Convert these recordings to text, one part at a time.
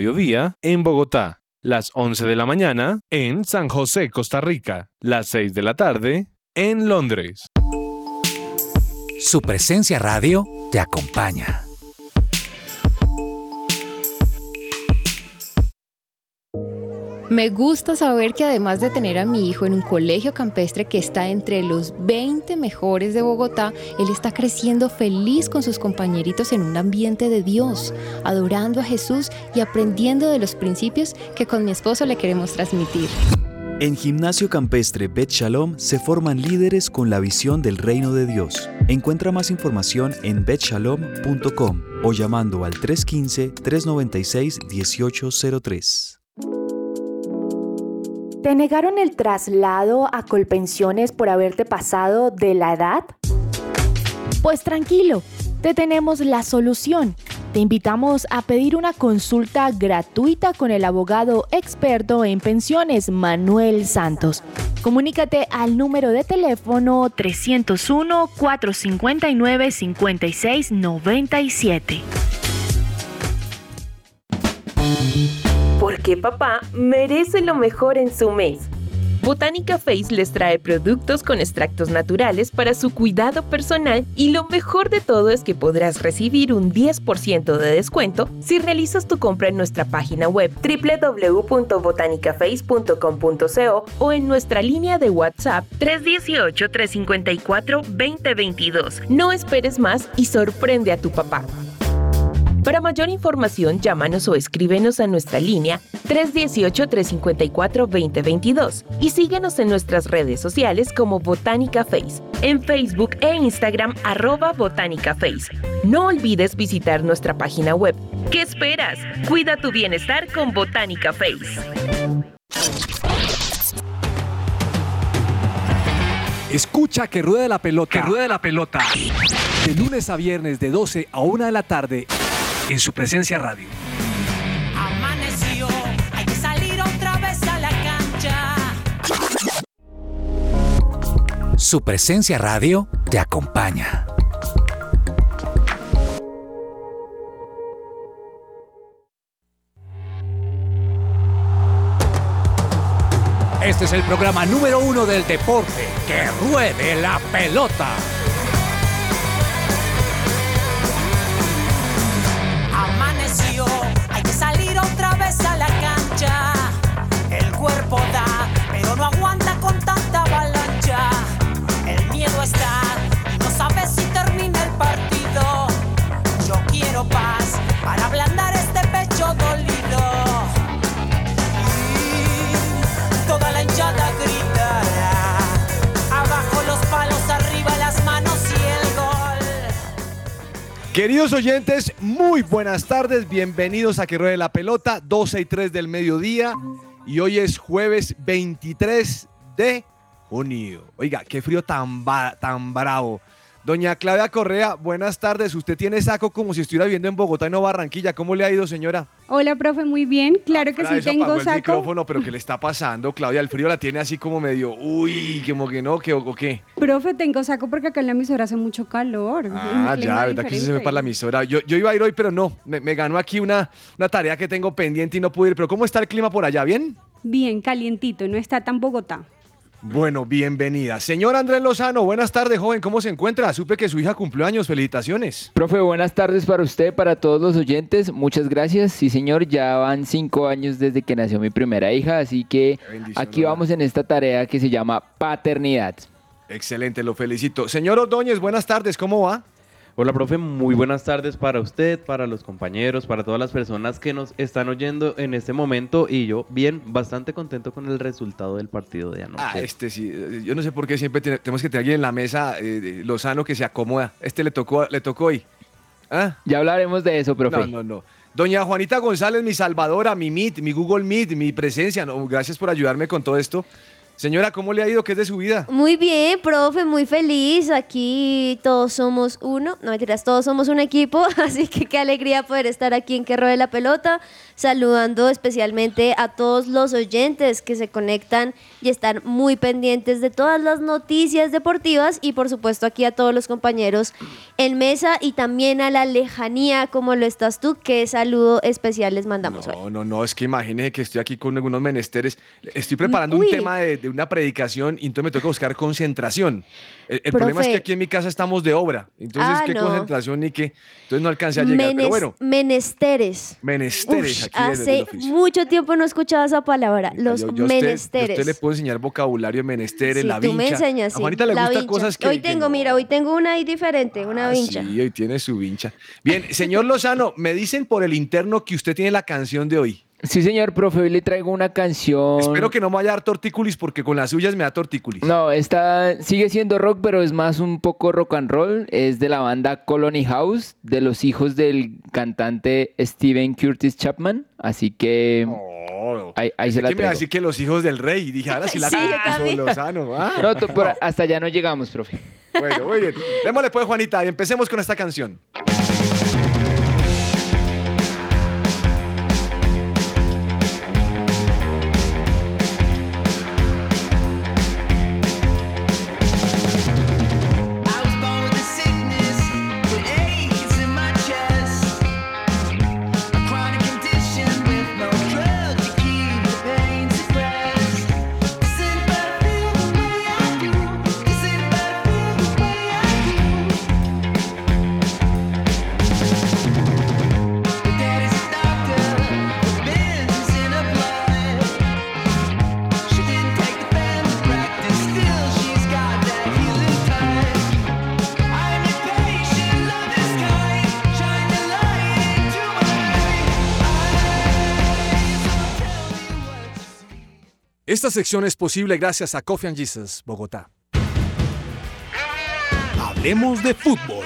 mediodía en Bogotá, las 11 de la mañana en San José, Costa Rica, las 6 de la tarde en Londres. Su presencia radio te acompaña. Me gusta saber que además de tener a mi hijo en un colegio campestre que está entre los 20 mejores de Bogotá, él está creciendo feliz con sus compañeritos en un ambiente de Dios, adorando a Jesús y aprendiendo de los principios que con mi esposo le queremos transmitir. En Gimnasio Campestre Bet Shalom se forman líderes con la visión del reino de Dios. Encuentra más información en betshalom.com o llamando al 315-396-1803. ¿Te negaron el traslado a Colpensiones por haberte pasado de la edad? Pues tranquilo, te tenemos la solución. Te invitamos a pedir una consulta gratuita con el abogado experto en pensiones Manuel Santos. Comunícate al número de teléfono 301-459-5697. Porque papá merece lo mejor en su mes. Botánica Face les trae productos con extractos naturales para su cuidado personal y lo mejor de todo es que podrás recibir un 10% de descuento si realizas tu compra en nuestra página web www.botanicaface.com.co o en nuestra línea de WhatsApp 318-354-2022. No esperes más y sorprende a tu papá. Para mayor información, llámanos o escríbenos a nuestra línea 318-354-2022 y síguenos en nuestras redes sociales como Botánica Face, en Facebook e Instagram arroba Botánica Face. No olvides visitar nuestra página web. ¿Qué esperas? Cuida tu bienestar con Botánica Face. Escucha que ruede la pelota. Que ruede la pelota. De lunes a viernes de 12 a 1 de la tarde en su presencia radio. Amaneció, hay que salir otra vez a la cancha. Su presencia radio te acompaña. Este es el programa número uno del deporte. Que ruede la pelota. Hay que salir otra vez a la cancha. El cuerpo da, pero no aguanta con tanta avalancha. El miedo está, no sabes si termina el partido. Yo quiero paz para ablandar este Queridos oyentes, muy buenas tardes, bienvenidos a Que Ruede la Pelota, 12 y 3 del mediodía y hoy es jueves 23 de junio. Oiga, qué frío tan, tan bravo. Doña Claudia Correa, buenas tardes. Usted tiene saco como si estuviera viviendo en Bogotá y no Barranquilla. ¿Cómo le ha ido, señora? Hola, profe, muy bien. Claro que sí eso apagó tengo el saco. micrófono, pero ¿qué le está pasando, Claudia? El frío la tiene así como medio, uy, como que no, que o qué. Profe, tengo saco porque acá en la emisora hace mucho calor. Ah, ya, verdad que se me para la emisora. Yo, yo iba a ir hoy, pero no. Me, me ganó aquí una, una tarea que tengo pendiente y no pude ir. Pero ¿cómo está el clima por allá? ¿Bien? Bien, calientito, no está tan Bogotá. Bueno, bienvenida. Señor Andrés Lozano, buenas tardes, joven. ¿Cómo se encuentra? Supe que su hija cumplió años. Felicitaciones. Profe, buenas tardes para usted, para todos los oyentes. Muchas gracias. Sí, señor, ya van cinco años desde que nació mi primera hija, así que aquí vamos en esta tarea que se llama paternidad. Excelente, lo felicito. Señor Ordóñez, buenas tardes. ¿Cómo va? Hola, profe, muy buenas tardes para usted, para los compañeros, para todas las personas que nos están oyendo en este momento y yo, bien, bastante contento con el resultado del partido de anoche. Ah, este sí. eh, Yo no sé por qué siempre tenemos que tener alguien en la mesa, eh, Lozano, que se acomoda. Este le tocó, le tocó hoy. ¿Ah? Ya hablaremos de eso, profe. No, no, no. Doña Juanita González, mi salvadora, mi Meet, mi Google Meet, mi presencia. No, gracias por ayudarme con todo esto. Señora, ¿cómo le ha ido? ¿Qué es de su vida? Muy bien, profe, muy feliz. Aquí todos somos uno, no mentiras, todos somos un equipo, así que qué alegría poder estar aquí en Que Rode la Pelota, saludando especialmente a todos los oyentes que se conectan y están muy pendientes de todas las noticias deportivas y por supuesto aquí a todos los compañeros en mesa y también a la lejanía como lo estás tú, qué saludo especial les mandamos hoy. No, no, no, es que imagínese que estoy aquí con algunos menesteres. Estoy preparando un tema de, de una predicación y entonces me toca buscar concentración. El, el problema es que aquí en mi casa estamos de obra. Entonces, Ah, ¿qué no. concentración ni qué? Entonces no alcancé a llegar. Menes- Pero bueno, menesteres. menesteres Ush, aquí desde el hace mucho tiempo no escuchaba esa palabra, los Yo- yo a usted- yo a menesteres. usted le puedo enseñar vocabulario, menesteres, Sí, la tú me vincha. enseñas, A. Juanita le la vincha. cosas que... Hoy que tengo, no. mira, hoy tengo una ahí diferente, una Ah, vincha. Sí, hoy tiene su vincha. Bien, señor Lozano, me dicen por el interno que usted tiene la canción de hoy. Sí, señor, profe, hoy le traigo una canción. Espero que no me vaya a dar tortícolis porque con las suyas me da tortícolis. No, esta sigue siendo rock, pero es más un poco rock and roll. Es de la banda Colony House, de los hijos del cantante Steven Curtis Chapman. Así que ahí, ahí se la que me iba a traigo. decir que los hijos del rey. Y dije, ahora sí la Sí. Lozano. Ah. No, hasta allá no llegamos, profe. Bueno, muy bien. Démosle pues, Juanita, y empecemos con esta canción. Esta sección es posible gracias a Coffee and Jesus, Bogotá. Hablemos de fútbol.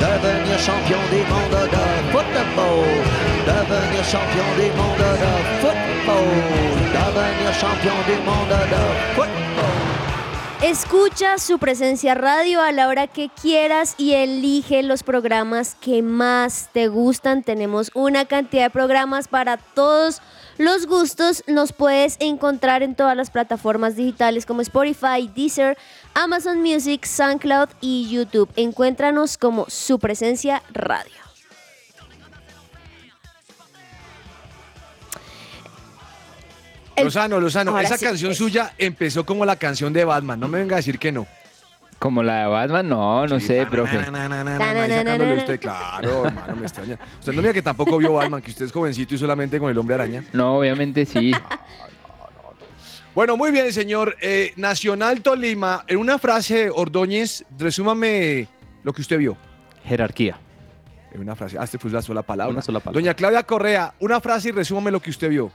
Devenir champion du monde de football. Devenir champion du monde de football. Devenir champion du monde de football. Escucha su presencia radio a la hora que quieras y elige los programas que más te gustan. Tenemos una cantidad de programas para todos los gustos. Nos puedes encontrar en todas las plataformas digitales como Spotify, Deezer, Amazon Music, SoundCloud y YouTube. Encuéntranos como su presencia radio. Lozano, Lozano, Ahora esa sí, canción es- suya empezó como la canción de Batman. No me venga a decir que no. Como la de Batman, no, no sé, profe. Na, ahí sacándole usted, claro, hermano, me extraña. Usted no mira que tampoco vio Batman, que usted es jovencito y solamente con el hombre araña. No, obviamente sí. Bueno, muy bien, señor. Eh, Nacional Tolima, en una frase, Ordóñez, resúmame lo que usted vio. Jerarquía. En una frase. Ah, este fue una sola palabra. Una sola palabra. Doña Claudia Correa, una frase y resúmame lo que usted vio.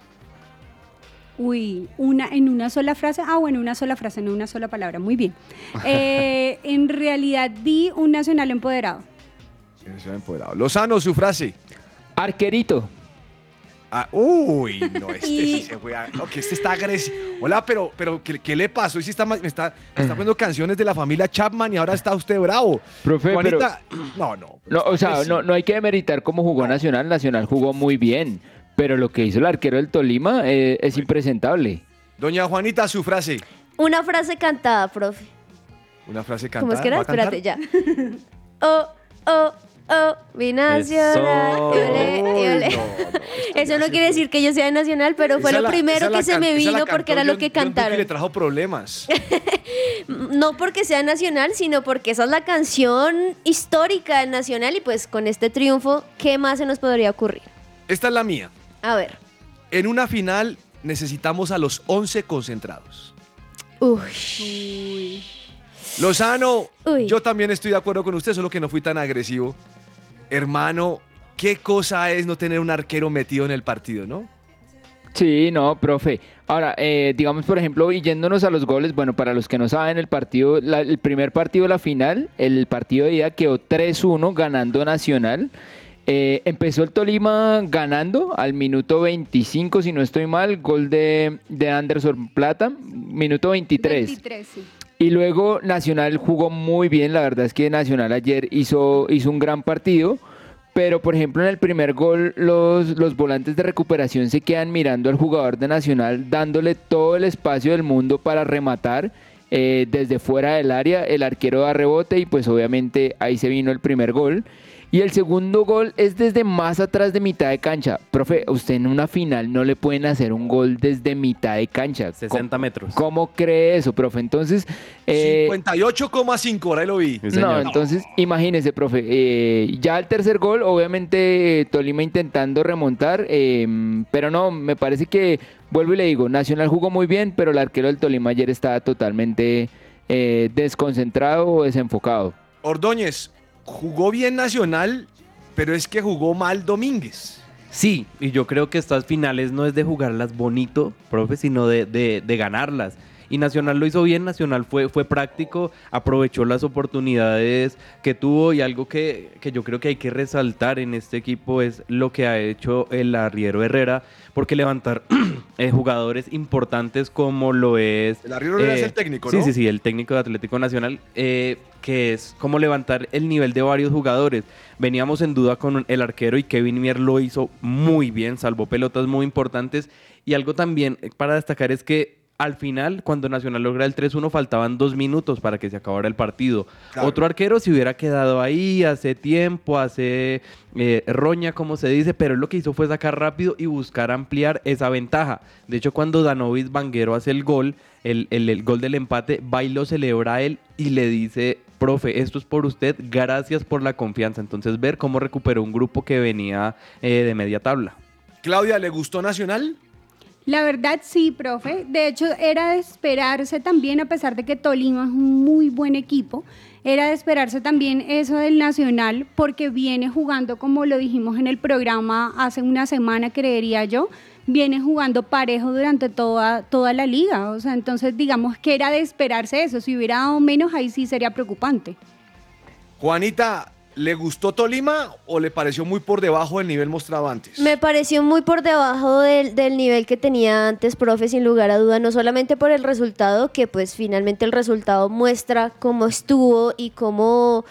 Uy, una, en una sola frase. Ah, bueno, una sola frase, no una sola palabra. Muy bien. Eh, en realidad vi un nacional empoderado. Sí, ha empoderado. Lozano, su frase. Arquerito. Ah, uy, no, este Y- sí se fue. a- No, que este está agresivo. Hola, pero, pero ¿qué, qué le pasó? Hoy sí está, me está, me está poniendo canciones de la familia Chapman y ahora está usted bravo. Profe, pero- no, no. No, o sea, agresivo. no, no hay que demeritar cómo jugó Nacional. Nacional jugó muy bien. Pero lo que hizo el arquero del Tolima eh, es impresentable. Doña Juanita, su frase. Una frase cantada, profe. Una frase cantada. ¿Cómo es que era? Espérate, ya. Oh, oh, oh, mi nacional. Eso. Iole. Uy, no, no, Eso no quiere decir que yo sea nacional, pero fue Esa lo la- primero que se me vino porque era lo que cantaron. le trajo problemas. No porque sea nacional, sino porque esa es la canción histórica nacional y pues con este triunfo, ¿qué más se nos podría ocurrir? Esta es la mía. A ver. En una final necesitamos a los 11 concentrados. Uy. Lozano, Uy. yo también estoy de acuerdo con usted, solo que no fui tan agresivo. Hermano, qué cosa es no tener un arquero metido en el partido, ¿no? Sí, no, profe. Ahora, eh, digamos, por ejemplo, y yéndonos a los goles, bueno, para los que no saben, el partido, la- el primer partido de la final, el partido de ida quedó 3-1 ganando Nacional. Eh, empezó el Tolima ganando al minuto 25, si no estoy mal, gol de, de Anderson Plata, minuto 23. 23, sí. Y luego Nacional jugó muy bien, la verdad es que Nacional ayer hizo, hizo un gran partido, pero por ejemplo en el primer gol los, los volantes de recuperación se quedan mirando al jugador de Nacional, dándole todo el espacio del mundo para rematar eh, desde fuera del área, el arquero da rebote y pues obviamente ahí se vino el primer gol. Y el segundo gol es desde más atrás de mitad de cancha. Profe, usted en una final no le pueden hacer un gol desde mitad de cancha. 60 metros. ¿Cómo cree eso, profe? Entonces... eh, 58,5, ahora ahí lo vi. no, entonces imagínese, profe. eh, ya el tercer gol, obviamente eh, Tolima intentando remontar, eh, pero no, me parece que, vuelvo y le digo, Nacional jugó muy bien, pero el arquero del Tolima ayer estaba totalmente eh, desconcentrado o desenfocado. Ordóñez, jugó bien Nacional, pero es que jugó mal Domínguez. Sí, y yo creo que estas finales no es de jugarlas bonito, profe, sino de, de- de ganarlas. Y Nacional lo hizo bien, Nacional fue, fue práctico, aprovechó las oportunidades que tuvo y algo que, que yo creo que hay que resaltar en este equipo es lo que ha hecho el arriero Herrera, porque levantar eh, jugadores importantes como lo es... El arriero Herrera es el técnico, sí, ¿no? Sí, sí, el técnico de Atlético Nacional, eh, que es como levantar el nivel de varios jugadores. Veníamos en duda con el arquero y Kevin Mier lo hizo muy bien, salvó pelotas muy importantes. Y algo también eh, para destacar es que al final, cuando Nacional logra el 3-1, faltaban dos minutos para que se acabara el partido. Claro. Otro arquero se hubiera quedado ahí hace tiempo, hace eh, roña, como se dice, pero él lo que hizo fue sacar rápido y buscar ampliar esa ventaja. De hecho, cuando Danovis Vanguero hace el gol, el, el- el gol del empate, va y lo celebra él y le dice, profe, esto es por usted, gracias por la confianza. Entonces, ver cómo recuperó un grupo que venía eh, de media tabla. Claudia, ¿le gustó Nacional? La verdad sí, profe. De hecho, era de esperarse también, a pesar de que Tolima es un muy buen equipo, era de esperarse también eso del Nacional, porque viene jugando, como lo dijimos en el programa hace una semana, creería yo, viene jugando parejo durante toda, toda la liga. O sea, entonces digamos que era de esperarse eso. Si hubiera dado menos, ahí sí sería preocupante. Juanita, ¿le gustó Tolima o le pareció muy por debajo del nivel mostrado antes? Me pareció muy por debajo del, del nivel que tenía antes, profe, sin lugar a duda, no solamente por el resultado, que pues finalmente el resultado muestra cómo estuvo y cómo,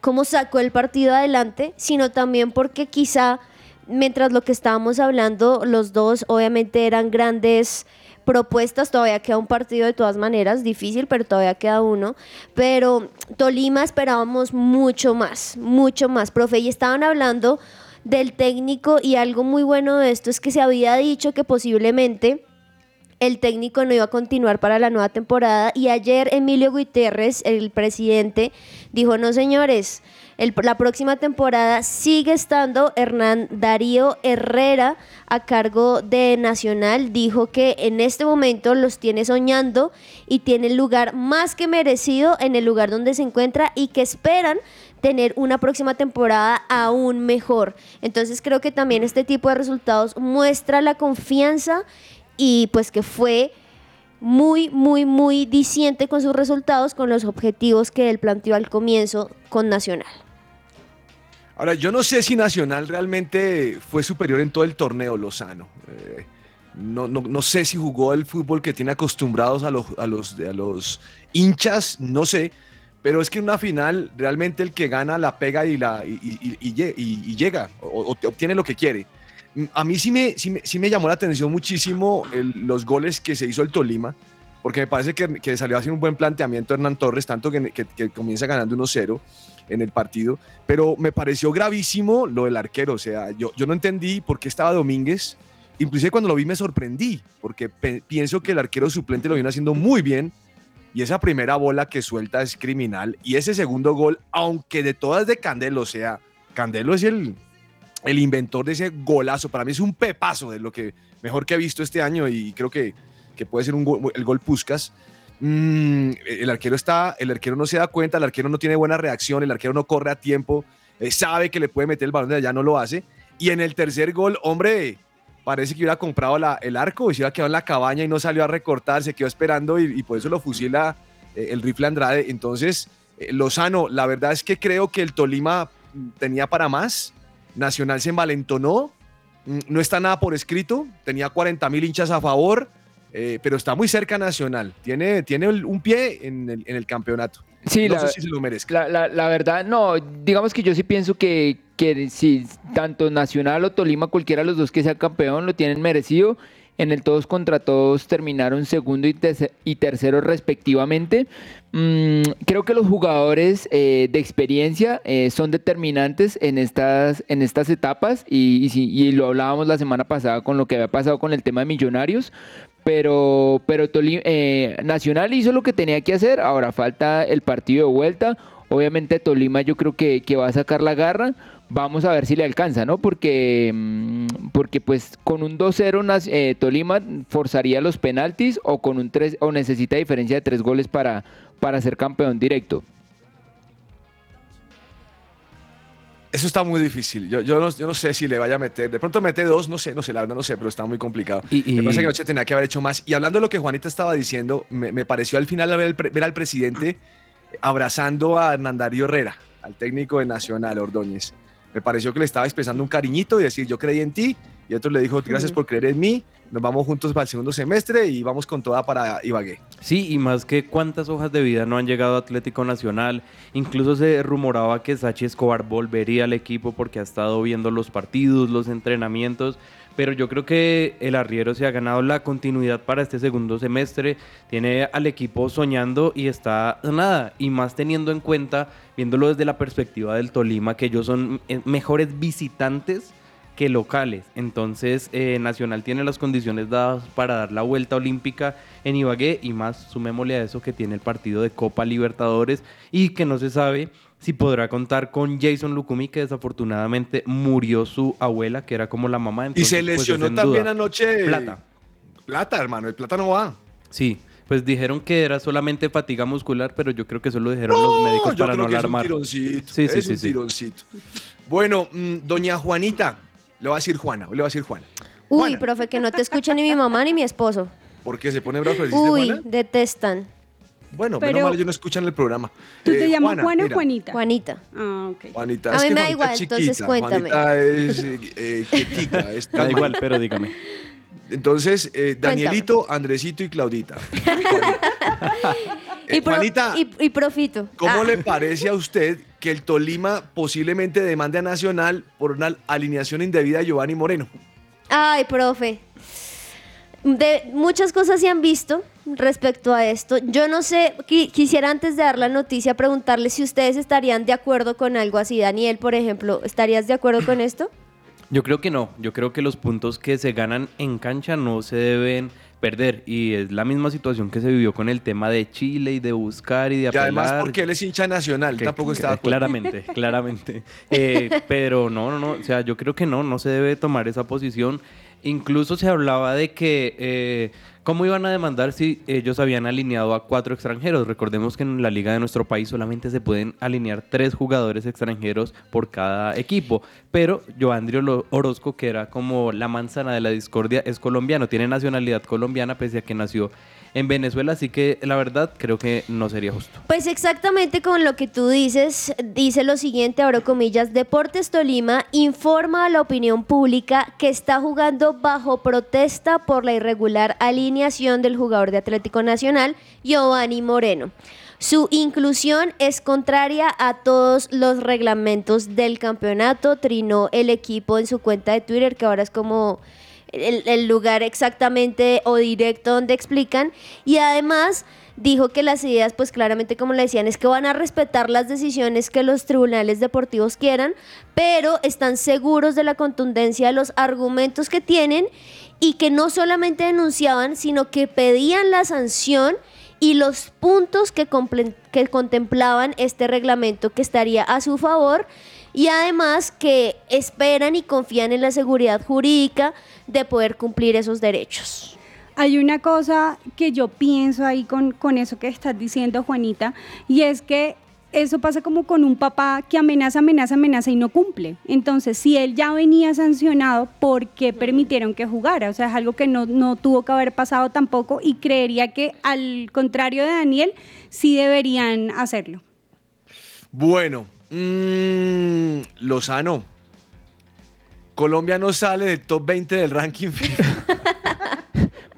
cómo sacó el partido adelante, sino también porque quizá, mientras lo que estábamos hablando, los dos obviamente eran grandes propuestas, todavía queda un partido de todas maneras, difícil, pero todavía queda uno. Pero Tolima esperábamos mucho más, mucho más, profe, y estaban hablando del técnico y algo muy bueno de esto es que se había dicho que posiblemente el técnico no iba a continuar para la nueva temporada y ayer Emilio Guiterres, el presidente, dijo, no señores, el- la próxima temporada sigue estando Hernán Darío Herrera a cargo de Nacional. Dijo que en este momento los tiene soñando y tiene el lugar más que merecido en el lugar donde se encuentra y que esperan tener una próxima temporada aún mejor. Entonces creo que también este tipo de resultados muestra la confianza y pues que fue muy, muy, muy diciente con sus resultados, con los objetivos que él planteó al comienzo con Nacional. Ahora, yo no sé si Nacional realmente fue superior en todo el torneo Lozano. Eh, no, no, no sé si jugó el fútbol que tiene acostumbrados a los, a, los, a los hinchas, no sé. Pero es que en una final realmente el que gana la pega y, la, y, y- y- y lle- y- y llega, o, obtiene lo que quiere. A mí sí me, sí me, sí me llamó la atención muchísimo los goles que se hizo el Tolima, porque me parece que, que salió a hacer un buen planteamiento Hernán Torres, tanto que, que- que comienza ganando 1-0 en el partido, pero me pareció gravísimo lo del arquero, o sea, yo, yo no entendí por qué estaba Domínguez, inclusive cuando lo vi me sorprendí, porque pienso que el arquero suplente lo vino haciendo muy bien, y esa primera bola que suelta es criminal, y ese segundo gol, aunque de todas de Candelo, o sea, Candelo es el, el inventor de ese golazo, para mí es un pepazo de lo que mejor que he visto este año, y creo que, que puede ser un gol- el gol Puskas. Mm, el arquero está, el arquero no se da cuenta, el arquero no tiene buena reacción, el arquero no corre a tiempo, eh, sabe que le puede meter el balón de allá, no lo hace. Y en el tercer gol, hombre, parece que hubiera comprado el arco, se hubiera quedado en la cabaña y no salió a recortar, se quedó esperando y, por eso lo fusila eh, el rifle Andrade. Entonces, eh, Lozano, la verdad es que creo que el Tolima tenía para más. Nacional se envalentonó, mm, no está nada por escrito, tenía 40 mil hinchas a favor, eh, pero está muy cerca Nacional, tiene, tiene un pie en el, en el campeonato. Sí, no la, sé si se lo merezca. la, la- la verdad, no, digamos que yo sí pienso que, que si tanto Nacional o Tolima, cualquiera de los dos que sea campeón, lo tienen merecido. En el todos contra todos terminaron segundo y, terce- y tercero respectivamente. Mm, creo que los jugadores eh, de experiencia eh, son determinantes en estas, en estas etapas y, y, y lo hablábamos la semana pasada con lo que había pasado con el tema de Millonarios, pero, pero Toli- eh, Nacional hizo lo que tenía que hacer, ahora falta el partido de vuelta, obviamente Tolima yo creo que, que va a sacar la garra, vamos a ver si le alcanza, ¿no? Porque, mm, porque pues con un 2-0 Nas- eh, Tolima forzaría los penaltis o con un 3 o necesita diferencia de tres goles para, para ser campeón directo. Eso está muy difícil. Yo, yo, no, yo no sé si le vaya a meter. De pronto mete dos, no sé, no sé, la verdad no sé, pero está muy complicado. Y- y- Me parece que anoche tenía que haber hecho más. Y hablando de lo que Juanita estaba diciendo, me, me pareció al final ver, el ver al presidente abrazando a Hernán Darío Herrera, al técnico de Nacional, Ordóñez. Me pareció que le estaba expresando un cariñito y decir, yo creí en ti. Y otro le dijo, gracias por creer en mí. Nos vamos juntos para el segundo semestre y vamos con toda para Ibagué. Sí, y más que cuántas hojas de vida no han llegado a Atlético Nacional. Incluso se rumoraba que Sachi Escobar volvería al equipo porque ha estado viendo los partidos, los entrenamientos. Pero yo creo que el arriero se ha ganado la continuidad para este segundo semestre. Tiene al equipo soñando y está nada. Y más teniendo en cuenta, viéndolo desde la perspectiva del Tolima, que ellos son eh, mejores visitantes que locales. Entonces, eh, Nacional tiene las condiciones dadas para dar la vuelta olímpica en Ibagué y más sumémosle a eso que tiene el partido de Copa Libertadores y que no se sabe si podrá contar con Jason Lukumi, que desafortunadamente murió su abuela, que era como la mamá. Y entonces, se pues, es lesionó también duda. anoche. Plata. Plata, hermano. El plata no va. Sí, pues dijeron que era solamente fatiga muscular, pero yo creo que eso lo dijeron los médicos yo para creo no que es un alarmar. tironcito. Sí, sí, es sí, un tironcito. Bueno, mm, doña Juanita, le va a decir Juana, le va a decir Juana. Uy, profe, que no te escucha ni mi mamá ni mi esposo. Porque se pone bravo, Uy, Juana. detestan. Bueno, Pero- menos mal, ellos no escuchan el programa. ¿Tú te Eh, llamas Juana o mira, Juanita? Juanita. Ah, ok. Juanita, A es mí que me da igual, es entonces cuéntame. Juanita es eh, eh, quietica, es Da igual, pero dígame. Entonces, eh, Danielito, Andresito y Claudita. Eh, Y, pro- Juanita, y, y profito. ¿cómo Ah, le parece a usted que el Tolima posiblemente demande a Nacional por una alineación indebida de Giovanni Moreno? Ay, profe. De muchas cosas se han visto respecto a esto. Yo no sé, qui- quisiera antes de dar la noticia preguntarle si ustedes estarían de acuerdo con algo así. Daniel, por ejemplo, ¿estarías de acuerdo con esto? Yo creo que no. Yo creo que los puntos que se ganan en cancha no se deben perder. Y es la misma situación que se vivió con el tema de Chile y de buscar y de Y apelar. además porque él es hincha nacional, Que- tampoco está. Claramente, claramente. Eh, pero no, no, no. O sea, yo creo que no, no se debe tomar esa posición. Incluso se hablaba de que eh, cómo iban a demandar si ellos habían alineado a cuatro extranjeros. Recordemos que en la liga de nuestro país solamente se pueden alinear tres jugadores extranjeros por cada equipo. Pero Joandrio Orozco, que era como la manzana de la discordia, es colombiano, tiene nacionalidad colombiana pese a que nació en Venezuela. Así que la verdad creo que no sería justo. Pues exactamente con lo que tú dices, dice lo siguiente, abro comillas, Deportes Tolima informa a la opinión pública que está jugando bajo protesta por la irregular alineación del jugador de Atlético Nacional, Giovanni Moreno. Su inclusión es contraria a todos los reglamentos del campeonato, trinó el equipo en su cuenta de Twitter, que ahora es como el, lugar exactamente o directo donde explican. Y además dijo que las ideas, pues claramente como le decían, es que van a respetar las decisiones que los tribunales deportivos quieran, pero están seguros de la contundencia de los argumentos que tienen y que no solamente denunciaban, sino que pedían la sanción y los puntos que, que contemplaban este reglamento que estaría a su favor y además que esperan y confían en la seguridad jurídica de poder cumplir esos derechos. Hay una cosa que yo pienso ahí con, con eso que estás diciendo, Juanita, y es que eso pasa como con un papá que amenaza, amenaza, amenaza y no cumple. Entonces, si él ya venía sancionado, ¿por qué permitieron que jugara? O sea, es algo que no, no tuvo que haber pasado tampoco y creería que al contrario de Daniel, sí deberían hacerlo. Bueno, mm, Lozano, Colombia no sale del top 20 del ranking FIFA.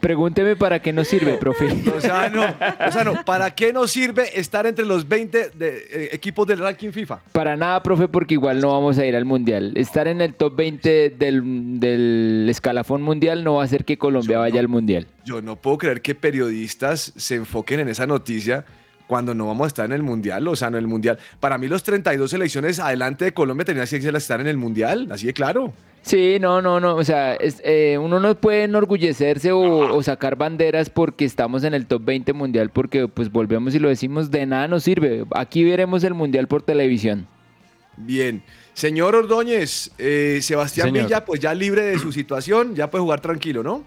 Pregúnteme para qué nos sirve, profe. Lozano, Lozano, ¿para qué nos sirve estar entre los 20 de, eh, equipos del ranking FIFA? Para nada, profe, porque igual no vamos a ir al mundial. Estar en el top 20 del, del escalafón mundial no va a hacer que Colombia vaya al mundial. Yo no puedo creer que periodistas se enfoquen en esa noticia cuando no vamos a estar en el mundial, Lozano, en el mundial. Para mí, los 32 selecciones adelante de Colombia tenían que estar en el mundial, así de claro. Sí, no, no, no. O sea, es- eh, uno no puede enorgullecerse o, o sacar banderas porque estamos en el top 20 mundial, porque pues volvemos y lo decimos, de nada nos sirve. Aquí veremos el mundial por televisión. Bien. Señor Ordóñez, eh, Sebastián Señor. Villa, pues ya libre de su situación, ya puede jugar tranquilo, ¿no?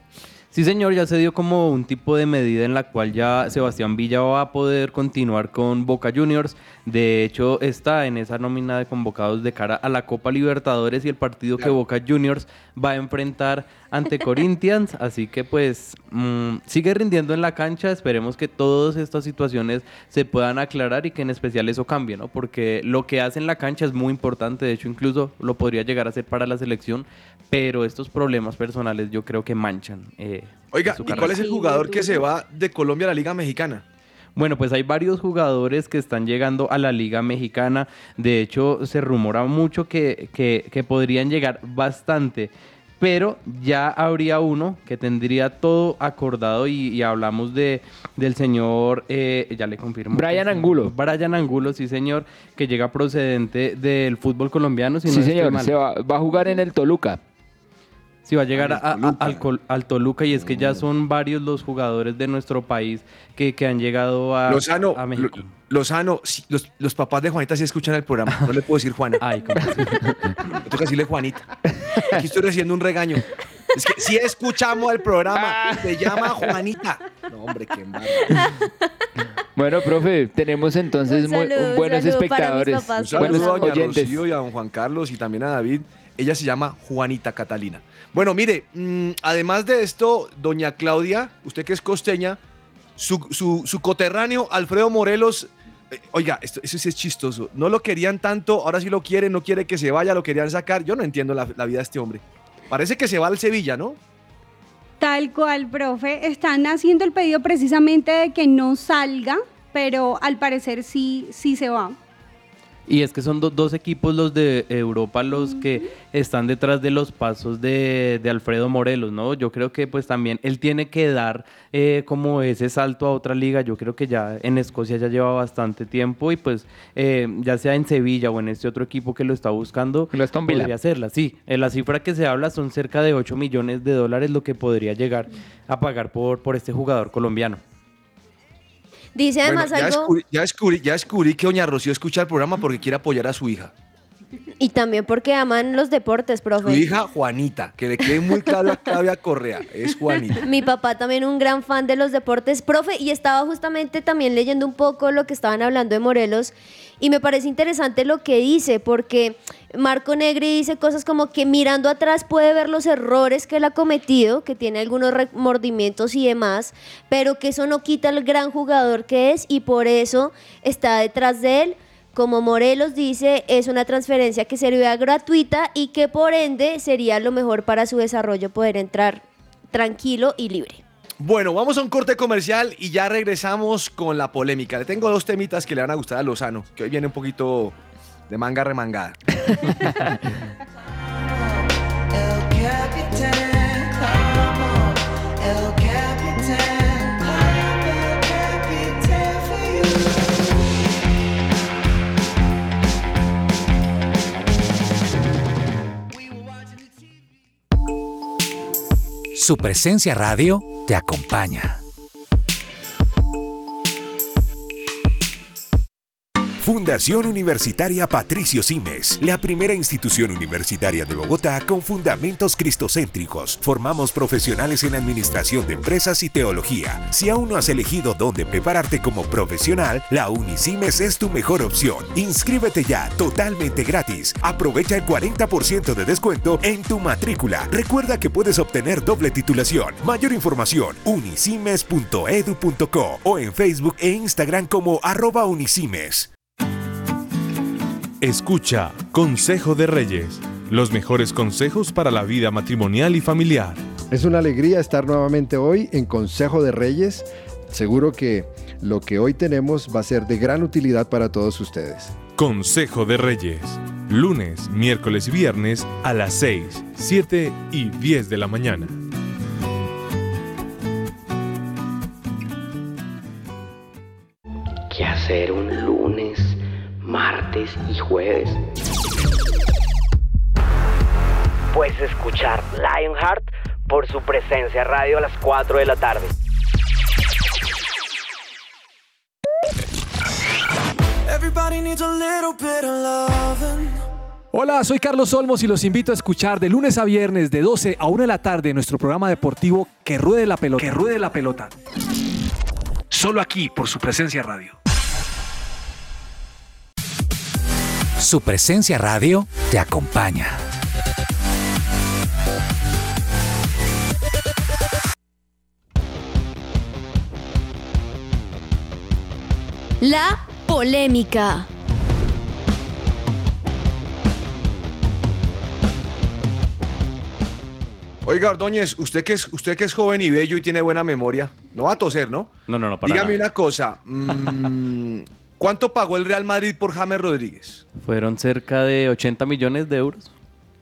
Sí, señor, ya se dio como un tipo de medida en la cual ya Sebastián Villa va a poder continuar con Boca Juniors. De hecho, está en esa nómina de convocados de cara a la Copa Libertadores y el partido que Boca Juniors va a enfrentar ante Corinthians. Así que pues mm, sigue rindiendo en la cancha. Esperemos que todas estas situaciones se puedan aclarar y que en especial eso cambie, ¿no? Porque lo que hace en la cancha es muy importante. De hecho, incluso lo podría llegar a hacer para la selección. Pero estos problemas personales yo creo que manchan. eh, Oiga, ¿y cuál es el jugador que se va de Colombia a la Liga Mexicana? Bueno, pues hay varios jugadores que están llegando a la Liga Mexicana. De hecho, se rumora mucho que, que- que podrían llegar bastante. Pero ya habría uno que tendría todo acordado y, y hablamos de del señor, eh, ya le confirmo. Brian Angulo. Brian Angulo, sí señor, que llega procedente del fútbol colombiano. Si sí, señor. Se va, va a jugar en el Toluca. Sí, va a llegar Al a- a- Toluca. al, Toluca y es que ya son varios los jugadores de nuestro país que, que han llegado a, Lozano, a México. Lo- Lozano, los, los papás de Juanita sí escuchan el programa. No le puedo decir Juana. Ay, ¿cómo? Me toca decirle Juanita. Aquí estoy recibiendo un regaño. Es que si escuchamos el programa, se llama Juanita. No, hombre, qué embarra. Bueno, profe, tenemos entonces Un muy- saludo, buenos para mis espectadores, papás. Un saludo buenos a doña oyentes. Rocío y a don Juan Carlos y también a David. Ella se llama Juanita Catalina. Bueno, mire, mm, además de esto, doña Claudia, usted que es costeña, su, su- coterráneo Alfredo Morelos, eh, oiga, esto, eso sí es chistoso. No lo querían tanto, ahora sí lo quieren, no quiere que se vaya, lo querían sacar. Yo no entiendo la, la vida de este hombre. Parece que se va al Sevilla, ¿no? Tal cual, profe. Están haciendo el pedido precisamente de que no salga, pero al parecer sí, sí se va. Y es que son do- dos equipos los de Europa los que están detrás de los pasos de, de Alfredo Morelos, ¿no? Yo creo que pues también él tiene que dar eh, como ese salto a otra liga. Yo creo que ya en Escocia ya lleva bastante tiempo y pues eh, ya sea en Sevilla o en este otro equipo que lo está buscando, Lo Aston Villa. podría hacerla. Sí, eh, la cifra que se habla son cerca de 8 millones de dólares lo que podría llegar a pagar por, por este jugador colombiano. Dice además Bueno, ya, algo, descubrí, ya, descubrí, ya descubrí que doña Rocío escucha el programa porque quiere apoyar a su hija. y también porque aman los deportes, Su profe. hija Juanita, que le quede muy claro a Claudia Correa, es Juanita. Mi papá también un gran fan de los deportes, profe, y estaba justamente también leyendo un poco lo que estaban hablando de Morelos y me parece interesante lo que dice, porque Marco Negri dice cosas como que mirando atrás puede ver los errores que él ha cometido, que tiene algunos remordimientos y demás, pero que eso no quita el gran jugador que es y por eso está detrás de él. Como Morelos dice, es una transferencia que sería gratuita y que por ende sería lo mejor para su desarrollo poder entrar tranquilo y libre. Bueno, vamos a un corte comercial y ya regresamos con la polémica. Le tengo dos temitas que le van a gustar a Lozano, que hoy viene un poquito de manga remangada. Su presencia radio te acompaña. Fundación Universitaria Patricio Simes, la primera institución universitaria de Bogotá con fundamentos cristocéntricos. Formamos profesionales en administración de empresas y teología. Si aún no has elegido dónde prepararte como profesional, la Unisimes es tu mejor opción. Inscríbete ya, totalmente gratis. Aprovecha el 40% de descuento en tu matrícula. Recuerda que puedes obtener doble titulación. Mayor información, unisimes.edu.co o en Facebook e Instagram como arroba unisimes. Escucha Consejo de Reyes, los mejores consejos para la vida matrimonial y familiar. Es una alegría estar nuevamente hoy en Consejo de Reyes. Seguro que lo que hoy tenemos va a ser de gran utilidad para todos ustedes. Consejo de Reyes, lunes, miércoles y viernes a las 6, 7 y 10 de la mañana. ¿Qué hacer un lunes, martes y jueves? Pues escuchar Lionheart por su presencia radio a las 4 de la tarde. Hola, soy Carlos Olmos y los invito a escuchar de lunes a viernes de 12 a 1 de la tarde nuestro programa deportivo Que Ruede la Pelota. Que Ruede la Pelota. Solo aquí por su presencia radio. Su presencia radio te acompaña. La polémica. Oiga, Ordóñez, usted que, es, usted que es joven y bello y tiene buena memoria, no va a toser, ¿no? No, no, no, para Dígame nada. una cosa. mm, ¿Cuánto pagó el Real Madrid por James Rodríguez? Fueron cerca de 80 millones de euros.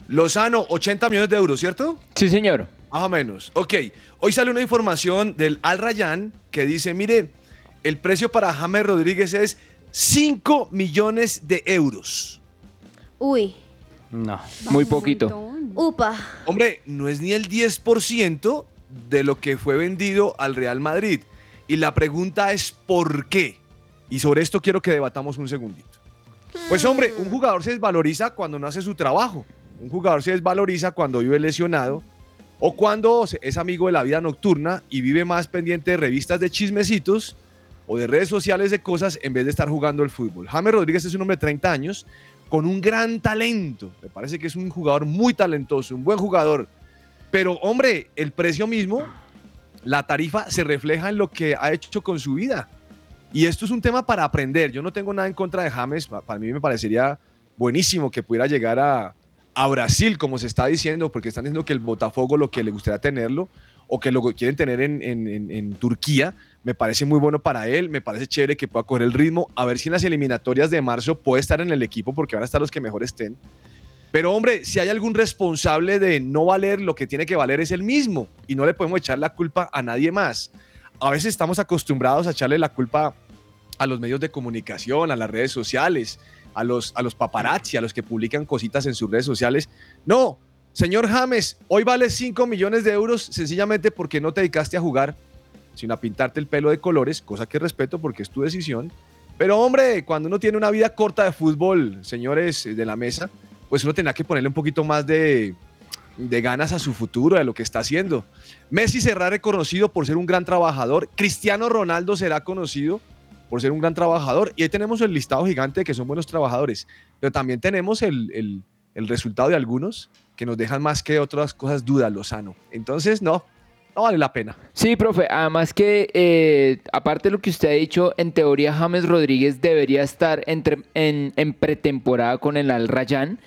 Lozano, 80 millones de euros, ¿cierto? Sí, señor. Más o menos. Ok, hoy sale una información del Al Rayyan que dice, mire, el precio para James Rodríguez es 5 millones de euros. Uy, No. Muy poquito. upa. Hombre, no es ni el 10% de lo que fue vendido al Real Madrid. Y la pregunta es ¿por qué? Y sobre esto quiero que debatamos un segundito. Pues hombre, un jugador se desvaloriza cuando no hace su trabajo. Un jugador se desvaloriza cuando vive lesionado o cuando es amigo de la vida nocturna y vive más pendiente de revistas de chismecitos o de redes sociales de cosas en vez de estar jugando el fútbol. James Rodríguez es un hombre de 30 años con un gran talento. Me parece que es un jugador muy talentoso, un buen jugador. Pero hombre, el precio mismo, la tarifa se refleja en lo que ha hecho con su vida. Y esto es un tema para aprender. Yo no tengo nada en contra de James. Pa- Para mí me parecería buenísimo que pudiera llegar a, Brasil, como se está diciendo, porque están diciendo que el Botafogo lo que le gustaría tenerlo o que lo quieren tener en, en- en- en Turquía. Me parece muy bueno para él. Me parece chévere que pueda coger el ritmo. A ver si en las eliminatorias de marzo puede estar en el equipo porque van a estar los que mejor estén. Pero hombre, si hay algún responsable de no valer, lo que tiene que valer es el mismo y no le podemos echar la culpa a nadie más. A veces estamos acostumbrados a echarle la culpa a los medios de comunicación, a las redes sociales, a los, a los paparazzi, a los que publican cositas en sus redes sociales. No, señor James, hoy vale 5 millones de euros sencillamente porque no te dedicaste a jugar, sino a pintarte el pelo de colores, cosa que respeto porque es tu decisión. Pero hombre, cuando uno tiene una vida corta de fútbol, señores de la mesa, pues uno tendrá que ponerle un poquito más de, de ganas a su futuro, de lo que está haciendo. Messi será reconocido por ser un gran trabajador, Cristiano Ronaldo será conocido por ser un gran trabajador, y ahí tenemos el listado gigante de que son buenos trabajadores, pero también tenemos el, el- el resultado de algunos que nos dejan más que otras cosas dudas, Lozano. Entonces, no, no vale la pena. Sí, profe, además que eh, aparte de lo que usted ha dicho, en teoría James Rodríguez debería estar entre- en, en pretemporada con el Al Rayyan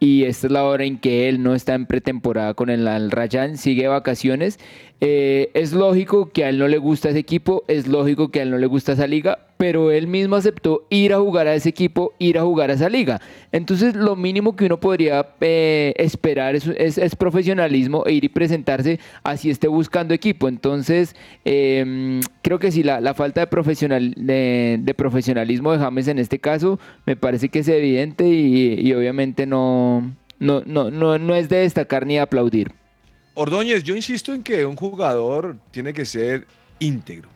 y esta es la hora en que él no está en pretemporada con el Al Rayyan, sigue vacaciones. Eh, es lógico que a él no le gusta ese equipo, es lógico que a él no le gusta esa liga, pero él mismo aceptó ir a jugar a ese equipo, ir a jugar a esa liga. Entonces lo mínimo que uno podría eh, esperar es, es- es profesionalismo e ir y presentarse así esté buscando equipo. Entonces eh, creo que sí, la, la falta de, profesional, de, profesionalismo de James en este caso me parece que es evidente y, y obviamente no, no, no, no, no es de destacar ni aplaudir. Ordóñez, yo insisto en que un jugador tiene que ser íntegro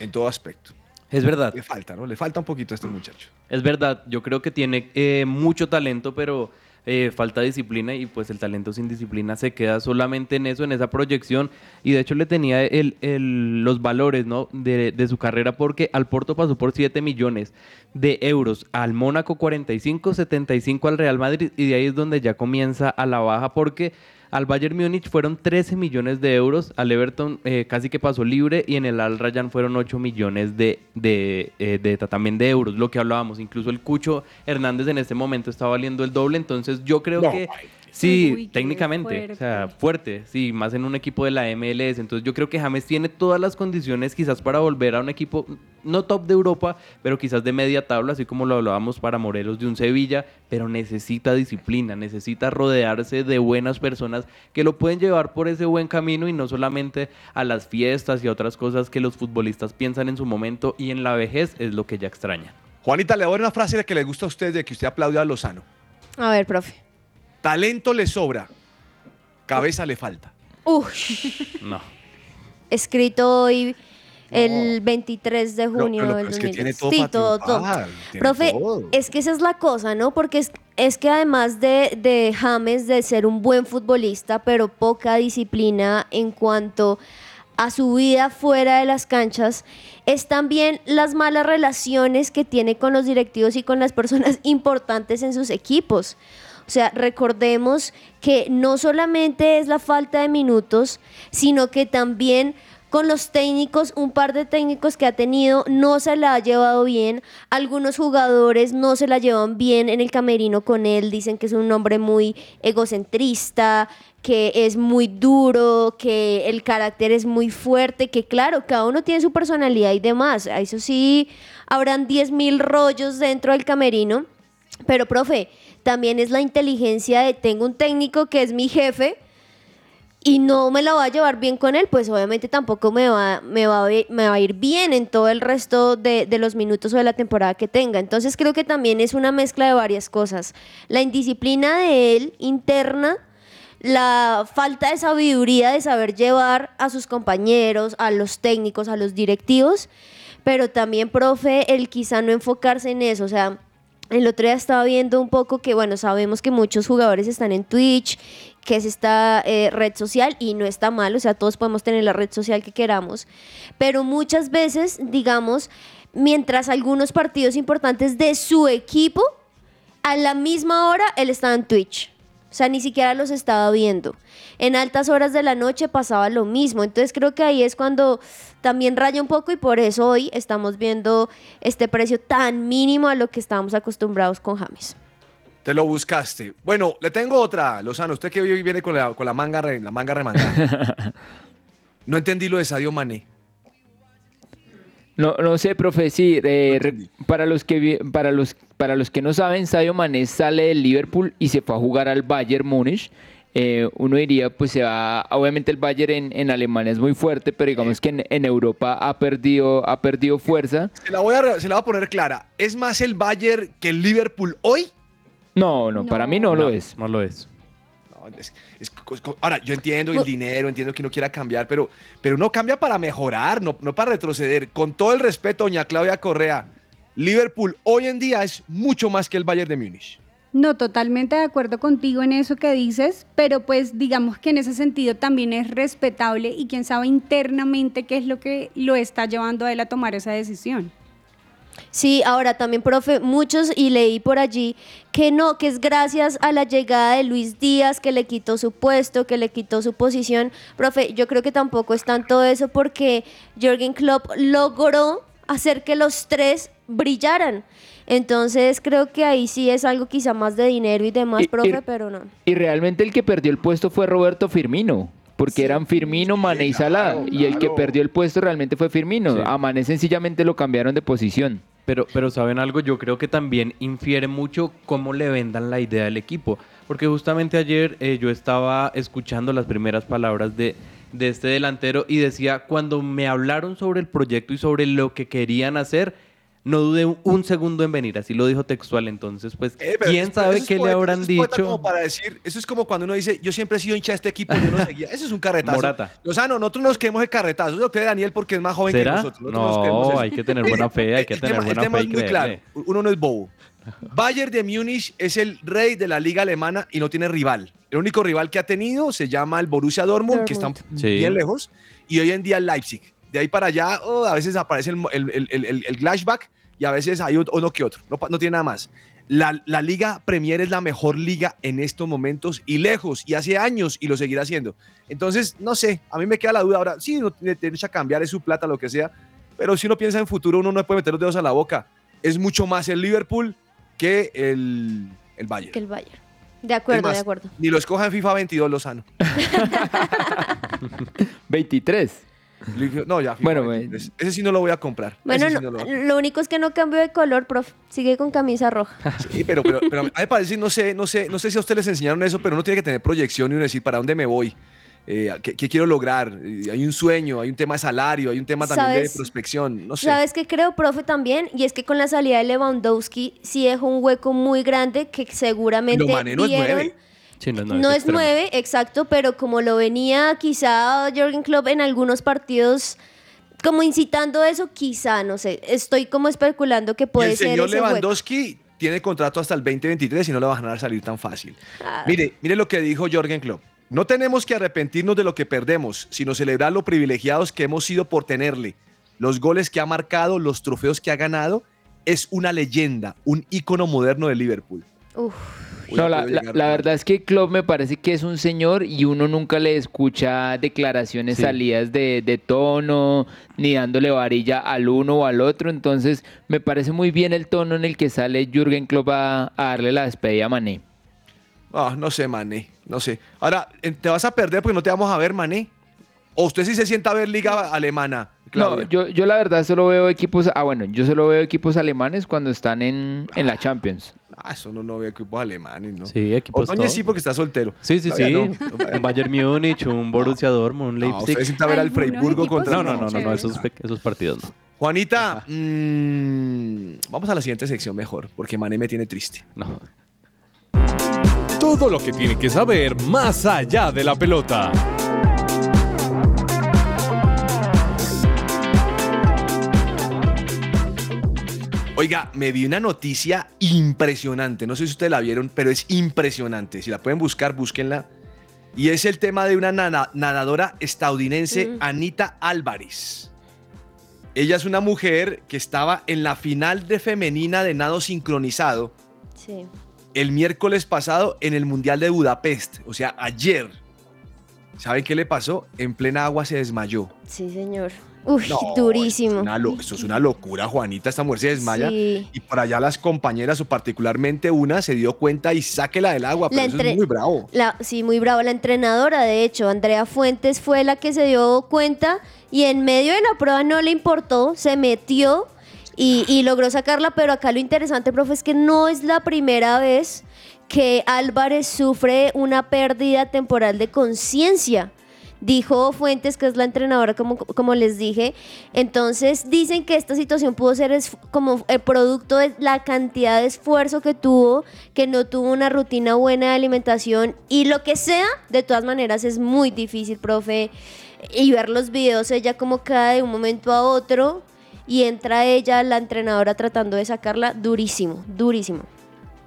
en todo aspecto. Es verdad. Le falta, ¿no? Le falta un poquito a este muchacho. Es verdad, yo creo que tiene eh, mucho talento, pero eh, falta disciplina y pues el talento sin disciplina se queda solamente en eso, en esa proyección. Y de hecho le tenía el- el- los valores ¿no? de, de su carrera porque al Porto pasó por 7 millones de euros, al Mónaco 45, 75 al Real Madrid y de ahí es donde ya comienza a la baja porque Al Bayern Múnich fueron 13 millones de euros, al Everton eh, casi que pasó libre y en el Al Rayyan fueron 8 millones de, de, eh, de- también de euros, lo que hablábamos. Incluso el Cucho Hernández en este momento está valiendo el doble, entonces yo creo No, que... Sí, Uy, técnicamente, o sea, fuerte, sí, más en un equipo de la MLS. Entonces yo creo que James tiene todas las condiciones quizás para volver a un equipo no top de Europa, pero quizás de media tabla, así como lo hablábamos para Morelos de un Sevilla, pero necesita disciplina, necesita rodearse de buenas personas que lo pueden llevar por ese buen camino y no solamente a las fiestas y a otras cosas que los futbolistas piensan en su momento y en la vejez es lo que ya extraña. Juanita, le doy una frase de que le gusta a usted de que usted aplaude a Lozano. A ver, profe. Talento le sobra, cabeza le falta. Uf, No. escrito hoy el 23 de junio del es que 2010. tiene todo Sí, para todo, todo. tiene Profe, todo. es que esa es la cosa, ¿no? Porque es, es que además de, de James de ser un buen futbolista, pero poca disciplina en cuanto a su vida fuera de las canchas, es también las malas relaciones que tiene con los directivos y con las personas importantes en sus equipos. O sea, recordemos que no solamente es la falta de minutos, sino que también con los técnicos, un par de técnicos que ha tenido, no se la ha llevado bien. Algunos jugadores no se la llevan bien en el camerino con él. Dicen que es un hombre muy egocentrista, que es muy duro, que el carácter es muy fuerte, que claro, cada uno tiene su personalidad y demás. Eso sí, habrán 10.000 rollos dentro del camerino. Pero, profe, también es la inteligencia de tengo un técnico que es mi jefe y no me la va a llevar bien con él, pues obviamente tampoco me va, me va, me va a ir bien en todo el resto de, de los minutos o de la temporada que tenga. Entonces creo que también es una mezcla de varias cosas. La indisciplina de él interna, la falta de sabiduría de saber llevar a sus compañeros, a los técnicos, a los directivos, pero también, profe, el quizá no enfocarse en eso, o sea... El otro día estaba viendo un poco que, bueno, sabemos que muchos jugadores están en Twitch, que es esta eh, red social y no está mal, o sea, todos podemos tener la red social que queramos, pero muchas veces, digamos, mientras algunos partidos importantes de su equipo, a la misma hora él estaba en Twitch. O sea, ni siquiera los estaba viendo. En altas horas de la noche pasaba lo mismo. Entonces creo que ahí es cuando también raya un poco y por eso hoy estamos viendo este precio tan mínimo a lo que estábamos acostumbrados con James. Te lo buscaste. Bueno, le tengo otra, Lozano. Usted que hoy viene con la, con la manga, re- la manga remangada. no entendí lo de Sadio Mané. No, no sé, profe, sí, eh, para, los que, para, los, para los que no saben, Sadio Mané sale del Liverpool y se fue a jugar al Bayern Múnich. Eh, uno diría, pues se va, obviamente el Bayern en, en Alemania es muy fuerte, pero digamos que en, en Europa ha perdido, ha perdido fuerza. Se la, voy a, se la voy a poner clara. ¿Es más el Bayern que el Liverpool hoy? No, no, para mí no, lo es. No lo es. No, es- es ahora, yo entiendo el dinero, entiendo que uno quiera cambiar, pero, pero uno cambia para mejorar, no, no para retroceder. Con todo el respeto, doña Claudia Correa, Liverpool hoy en día es mucho más que el Bayern de Múnich. No, totalmente de acuerdo contigo en eso que dices, pero pues digamos que en ese sentido también es respetable y quién sabe internamente qué es lo que lo está llevando a él a tomar esa decisión. Sí, ahora también, profe, muchos y leí por allí que no, que es gracias a la llegada de Luis Díaz que le quitó su puesto, que le quitó su posición. Profe, yo creo que tampoco es tanto eso porque Jürgen Klopp logró hacer que los tres brillaran. Entonces creo que ahí sí es algo quizá más de dinero y demás, Y- profe, y- pero no. Y realmente el que perdió el puesto fue Roberto Firmino. Porque eran Firmino, Mané y Salah. y el que perdió el puesto realmente fue Firmino. Sí. A Mané sencillamente lo cambiaron de posición. Pero, pero saben algo, yo creo que también infiere mucho cómo le vendan la idea al equipo. Porque justamente ayer eh, yo estaba escuchando las primeras palabras de, de este delantero y decía, cuando me hablaron sobre el proyecto y sobre lo que querían hacer, no dudé un, un segundo en venir. Así lo dijo textual. Entonces, pues, Eh, ¿quién eso- sabe eso qué le habrán eso es dicho? como para decir, eso es como cuando uno dice, yo siempre he sido hincha de este equipo, yo no seguía. Eso es un carretazo. Morata. Lozano, nosotros nos queremos de carretazo. Eso es lo que Daniel porque es más joven ¿Será? que nosotros. Nos No, eso. hay que tener buena fe, hay que El tener tema- el buena tema fe es y muy claro. Uno no es bobo. Bayern de Múnich es el rey de la liga alemana y no tiene rival. El único rival que ha tenido se llama el Borussia Dortmund, que está. Sí. bien lejos, y hoy en día el Leipzig. De ahí para allá, oh, a veces aparece el, el, el, el, Gladbach y a veces hay uno que otro. No, no tiene nada más. La, la Liga Premier es la mejor liga en estos momentos y lejos, y hace años, y lo seguirá haciendo. Entonces, no sé, a mí me queda la duda ahora. Sí, uno tiene derecho a cambiar, es su plata, lo que sea, pero si uno piensa en futuro, uno no puede meter los dedos a la boca. Es mucho más el Liverpool que el, el Bayern. Que el Bayern. De acuerdo, más, de acuerdo. Ni lo escoja en FIFA 22 Lozano. 23. No, ya. Bueno, 23. ese sí no lo voy a comprar. Bueno, Ese sí no- no lo único es que no cambió de color, prof. Sigue con camisa roja. Sí, pero, pero, pero a mí me parece, no sé, no sé, no sé si a ustedes les enseñaron eso, pero uno tiene que tener proyección y uno decir para dónde me voy, eh, qué, qué quiero lograr. Eh, hay un sueño, hay un tema de salario, hay un tema también de prospección, no sé. ¿Sabes qué creo, profe, también? Y es que con la salida de Lewandowski sí dejó un hueco muy grande que seguramente Lo Mané no es vieron. Sí, no, No, es extremo. nueve, exacto, pero como lo venía quizá Jürgen Klopp en algunos partidos como incitando eso, quizá, no sé, estoy como especulando que y puede el ser señor ese hueco. Lewandowski tiene contrato hasta el 2023 y no le van a salir tan fácil. Ah. Mire, mire lo que dijo Jürgen Klopp. No tenemos que arrepentirnos de lo que perdemos, sino celebrar lo privilegiados que hemos sido por tenerle. Los goles que ha marcado, los trofeos que ha ganado, es una leyenda, un ícono moderno de Liverpool. Uf. No, la, verdad es que Klopp me parece que es un señor y uno nunca le escucha declaraciones Sí. salidas de, de tono, ni dándole varilla al uno o al otro. Entonces, me parece muy bien el tono en el que sale Jürgen Klopp a, a darle la despedida a Mané. Ah, no sé, Mané, no sé. Ahora, eh, ¿te vas a perder porque no te vamos a ver, Mané? ¿O usted sí se sienta a ver liga alemana? No, Claudia? yo, yo la verdad solo veo equipos, ah bueno, yo solo veo equipos alemanes cuando están en, en la Champions. Ah, eso no, no veo equipos alemanes, ¿no? Sí, equipos top. sí porque está soltero. Sí, sí, Todavía sí. no. Un Bayern Múnich, un Borussia Dortmund, un No, Leipzig. usted sienta a ver al Freiburgo contra... No, no, no, no, no, esos, partidos no. Juanita, mm, vamos a la siguiente sección mejor, porque Mané me tiene triste. No. Todo lo que tiene que saber más allá de la pelota. Oiga, me vi una noticia impresionante. No sé si ustedes la vieron, pero es impresionante. Si la pueden buscar, búsquenla. Y es el tema de una nana- nadadora estadounidense, Mm. Anita Álvarez. Ella es una mujer que estaba en la final de femenina de nado sincronizado Sí. el miércoles pasado en el Mundial de Budapest. O sea, ayer. ¿Saben qué le pasó? En plena agua se desmayó. Sí, señor. Uy, No, durísimo. Una esto es una locura, Juanita. Esta mujer se desmaya. Sí. Y por allá las compañeras, o particularmente una, se dio cuenta y sáquela del agua. Pero eso es muy bravo. La, sí, muy bravo. La entrenadora, de hecho, Andrea Fuentes, fue la que se dio cuenta y en medio de la prueba no le importó, se metió y, y logró sacarla. Pero acá lo interesante, profe, es que no es la primera vez que Álvarez sufre una pérdida temporal de conciencia. Dijo Fuentes, que es la entrenadora, como, como les dije. Entonces dicen que esta situación pudo ser como el producto de la cantidad de esfuerzo que tuvo, que no tuvo una rutina buena de alimentación y lo que sea, de todas maneras es muy difícil, profe. Y ver los videos, ella como cae de un momento a otro y entra ella, la entrenadora, tratando de sacarla, durísimo, durísimo.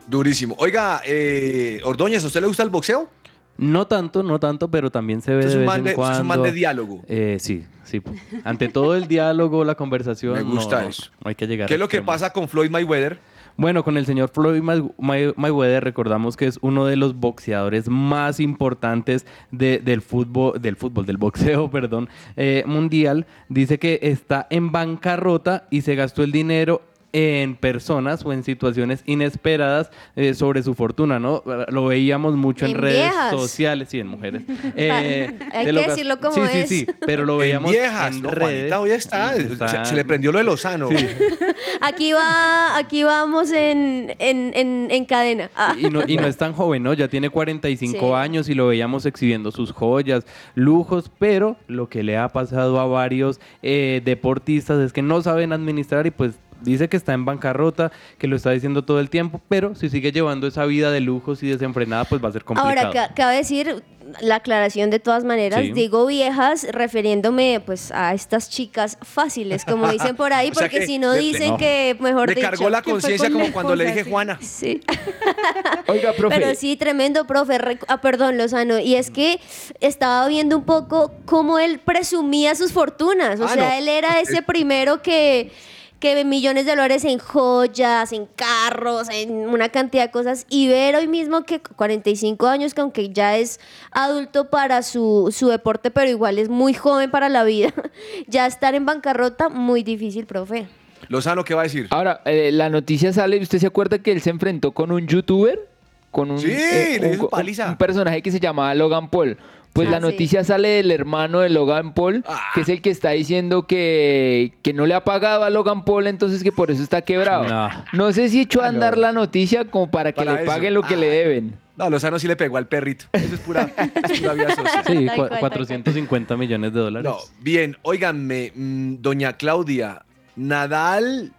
Durísimo. Oiga, eh, Ordóñez, ¿a usted le gusta el boxeo? No tanto, no tanto, pero también se ve de un vez man en de- usted es cuando. un man de diálogo. Eh, sí, sí. Ante todo el diálogo, la conversación. Me gusta no, eso. no hay que llegar ¿Qué es lo que pasa con Floyd Mayweather? Bueno, con el señor Floyd May- May- Mayweather recordamos que es uno de los boxeadores más importantes de- del fútbol, del fútbol, del boxeo, perdón, eh, mundial. Dice que está en bancarrota y se gastó el dinero en personas o en situaciones inesperadas eh, sobre su fortuna, ¿no? Lo veíamos mucho en, En redes viejas. sociales, sí, en mujeres. Eh, Hay se que lo decirlo como sí, es. Sí, sí, pero lo En veíamos viejas, en no, redes. Juanita hoy está, Está- Se, se le prendió lo de Lozano. Aquí va, aquí vamos en, en, en, en cadena. Ah. Y no, y no es tan joven, ¿no? Ya tiene 45 Sí. años y lo veíamos exhibiendo sus joyas, lujos, pero lo que le ha pasado a varios eh, deportistas es que no saben administrar y pues dice que está en bancarrota, que lo está diciendo todo el tiempo, pero si sigue llevando esa vida de lujos y desenfrenada, pues va a ser complicado. Ahora, ca- cabe decir la aclaración de todas maneras, Sí. digo viejas refiriéndome pues a estas chicas fáciles, como dicen por ahí, O sea porque que si no dicen no. que mejor Me dicho. cargó la conciencia con como cuando le dije. Juana. Sí. Oiga, profe. Pero sí, tremendo, profe. Ah, perdón, Lozano. Y es que estaba viendo un poco cómo él presumía sus fortunas. O Ah, sea, no. él era ese primero que que millones de dólares en joyas, en carros, en una cantidad de cosas. Y ver hoy mismo que 45 años, que aunque ya es adulto para su, su deporte, pero igual es muy joven para la vida, ya estar en bancarrota, muy difícil, profe. Lozano, ¿qué va a decir? Ahora, eh, la noticia sale, ¿usted se acuerda que él se enfrentó con un youtuber? Con un, Sí, le hizo un- paliza. un personaje que se llamaba Logan Paul. Pues la noticia sale del hermano de Logan Paul, Ah. que es el que está diciendo que, que no le ha pagado a Logan Paul, entonces que por eso está quebrado. No, sé si echó a andar la noticia como para que Para le eso. paguen lo que le deben. No, Lozano sí le pegó al perrito. Eso es pura, es pura vida social. Sí, cua- 450 millones de dólares. No, bien, óiganme, mm, doña Claudia, Nadal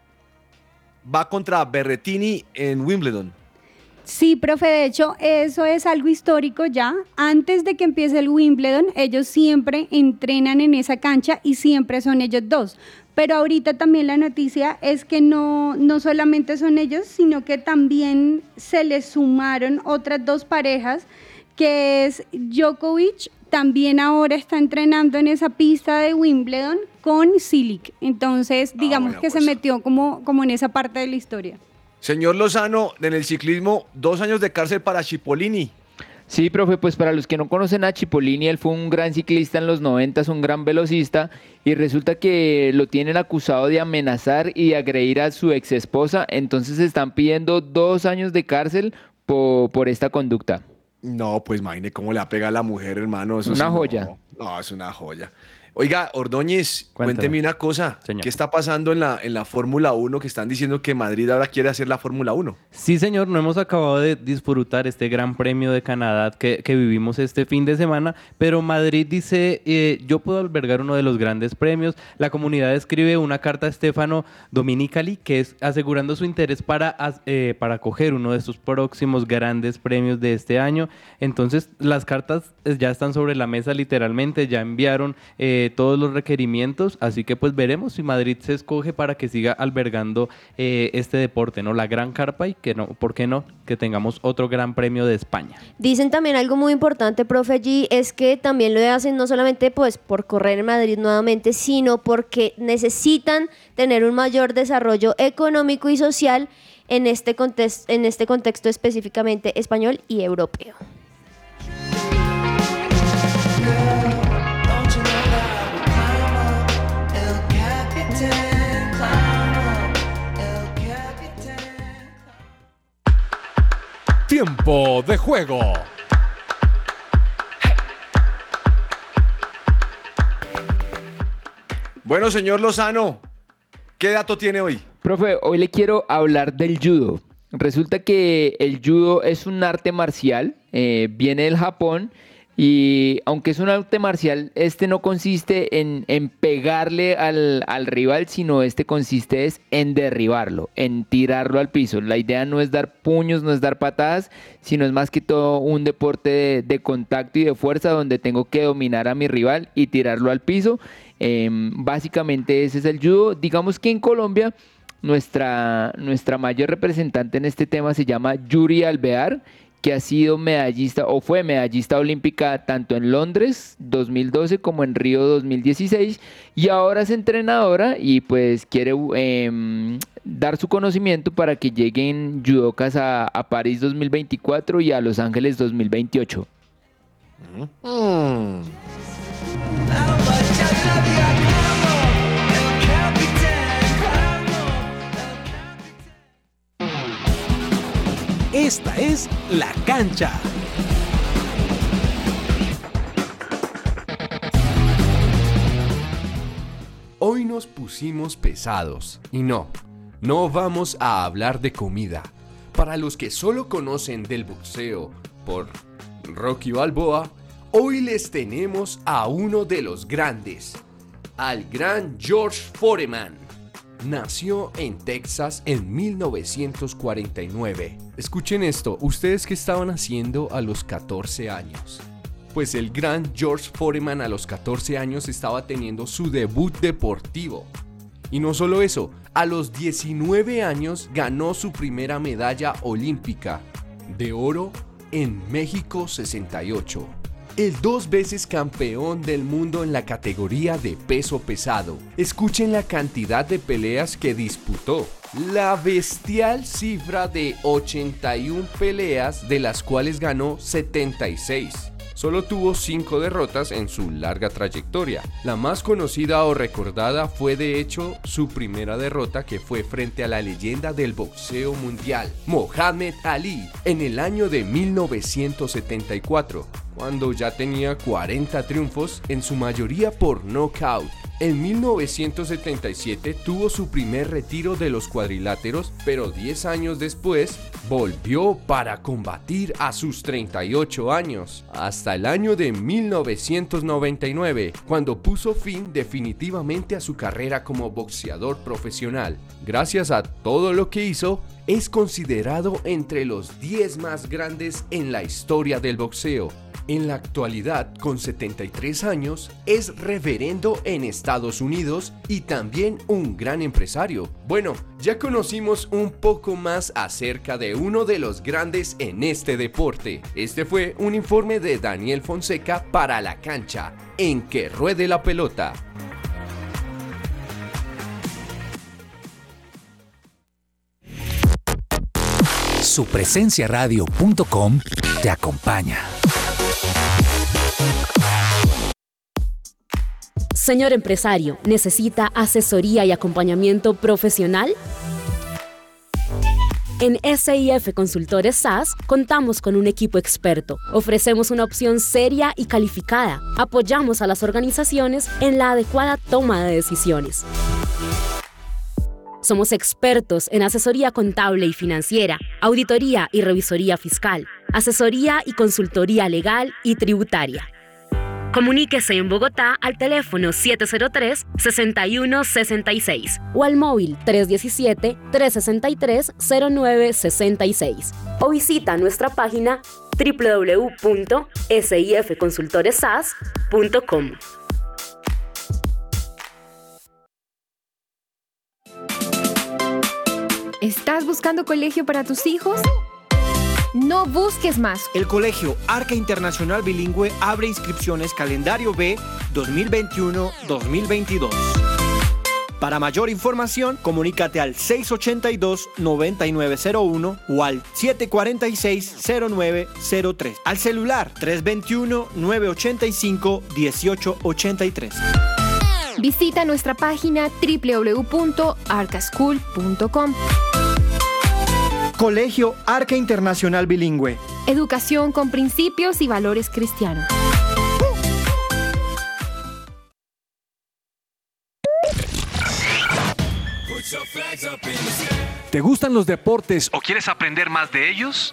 va contra Berretini en Wimbledon. Sí, profe, de hecho, eso es algo histórico ya. Antes de que empiece el Wimbledon, ellos siempre entrenan en esa cancha y siempre son ellos dos. Pero ahorita también la noticia es que no, no solamente son ellos, sino que también se les sumaron otras dos parejas, que es Djokovic, también ahora está entrenando en esa pista de Wimbledon con Silic. Entonces, digamos bueno, que se metió como, como en esa parte de la historia. Señor Lozano, en el ciclismo, dos años de cárcel para Cipollini. Sí, profe, pues para los que no conocen a Cipollini, él fue un gran ciclista en los 90, un gran velocista, y resulta que lo tienen acusado de amenazar y de agredir a su ex esposa, entonces están pidiendo dos años de cárcel po- por, esta conducta. No, pues imagine cómo le apega a la mujer, hermano. Eso Una sí, no. joya. No, es una joya. Oiga, Ordóñez, Cuéntame. cuénteme una cosa. Señor. ¿Qué está pasando en la, en la Fórmula 1 que están diciendo que Madrid ahora quiere hacer la Fórmula 1? Sí, señor, no hemos acabado de disfrutar este gran premio de Canadá que, que vivimos este fin de semana, pero Madrid dice, eh, yo puedo albergar uno de los grandes premios. La comunidad escribe una carta a Stefano Dominicali, que es asegurando su interés para, eh, para coger uno de estos próximos grandes premios de este año. Entonces, las cartas eh, ya están sobre la mesa literalmente, ya enviaron eh, todos los requerimientos, así que pues veremos si Madrid se escoge para que siga albergando eh, este deporte, ¿no? La gran carpa y que no, ¿por qué no? Que tengamos otro gran premio de España. Dicen también algo muy importante, profe G, es que también lo hacen no solamente pues por correr en Madrid nuevamente, sino porque necesitan tener un mayor desarrollo económico y social en este, contes- en este contexto específicamente español y europeo. Tiempo de juego. Bueno, señor Lozano, ¿qué dato tiene hoy? Profe, hoy le quiero hablar del judo. Resulta que el judo es un arte marcial, eh, viene del Japón y aunque es un arte marcial, este no consiste en, pegarle al, al rival, sino este consiste es en derribarlo, en tirarlo al piso. La idea no es dar puños, no es dar patadas, sino es más que todo un deporte de, de contacto y de fuerza donde tengo que dominar a mi rival y tirarlo al piso. Em, básicamente ese es el judo. Digamos que en Colombia nuestra, nuestra mayor representante en este tema se llama Yuri Alvear, que ha sido medallista o fue medallista olímpica tanto en Londres 2012 como en Río 2016 y ahora es entrenadora y pues quiere em, dar su conocimiento para que lleguen judocas a, a París 2024 y a Los Ángeles 2028. Esta es La Cancha. Hoy nos pusimos pesados y no, no vamos a hablar de comida. Para los que solo conocen del boxeo por Rocky Balboa, hoy les tenemos a uno de los grandes, al gran George Foreman. Nació en Texas en 1949. Escuchen esto, ustedes que estaban haciendo a los 14 años. Pues el gran George Foreman a los 14 años estaba teniendo su debut deportivo. Y no solo eso, a los 19 años ganó su primera medalla olímpica de oro en México 68. El dos veces campeón del mundo en la categoría de peso pesado. Escuchen la cantidad de peleas que disputó. La bestial cifra de 81 peleas, de las cuales ganó 76 solo tuvo 5 derrotas en su larga trayectoria. La más conocida o recordada fue de hecho su primera derrota que fue frente a la leyenda del boxeo mundial, Mohamed Ali, en el año de 1974, cuando ya tenía 40 triunfos, en su mayoría por knockout. En 1977 tuvo su primer retiro de los cuadriláteros, pero 10 años después volvió para combatir a sus 38 años, hasta el año de 1999, cuando puso fin definitivamente a su carrera como boxeador profesional. Gracias a todo lo que hizo, es considerado entre los 10 más grandes en la historia del boxeo. En la actualidad, con 73 años, es reverendo en Estados Unidos y también un gran empresario. Bueno, ya conocimos un poco más acerca de uno de los grandes en este deporte. Este fue un informe de Daniel Fonseca para la cancha, en que ruede la pelota. Supresenciaradio.com te acompaña. Señor empresario, ¿necesita asesoría y acompañamiento profesional? En SIF Consultores SAS contamos con un equipo experto. Ofrecemos una opción seria y calificada. Apoyamos a las organizaciones en la adecuada toma de decisiones. Somos expertos en asesoría contable y financiera, auditoría y revisoría fiscal, asesoría y consultoría legal y tributaria. Comuníquese en Bogotá al teléfono 703-6166 o al móvil 317-363-0966 o visita nuestra página www.sifconsultoresas.com. ¿Estás buscando colegio para tus hijos? No busques más. El Colegio Arca Internacional Bilingüe abre inscripciones calendario B 2021-2022. Para mayor información, comunícate al 682-9901 o al 746-0903. Al celular 321-985-1883. Visita nuestra página www.arcaschool.com. Colegio Arca Internacional Bilingüe. Educación con principios y valores cristianos. ¿Te gustan los deportes o quieres aprender más de ellos?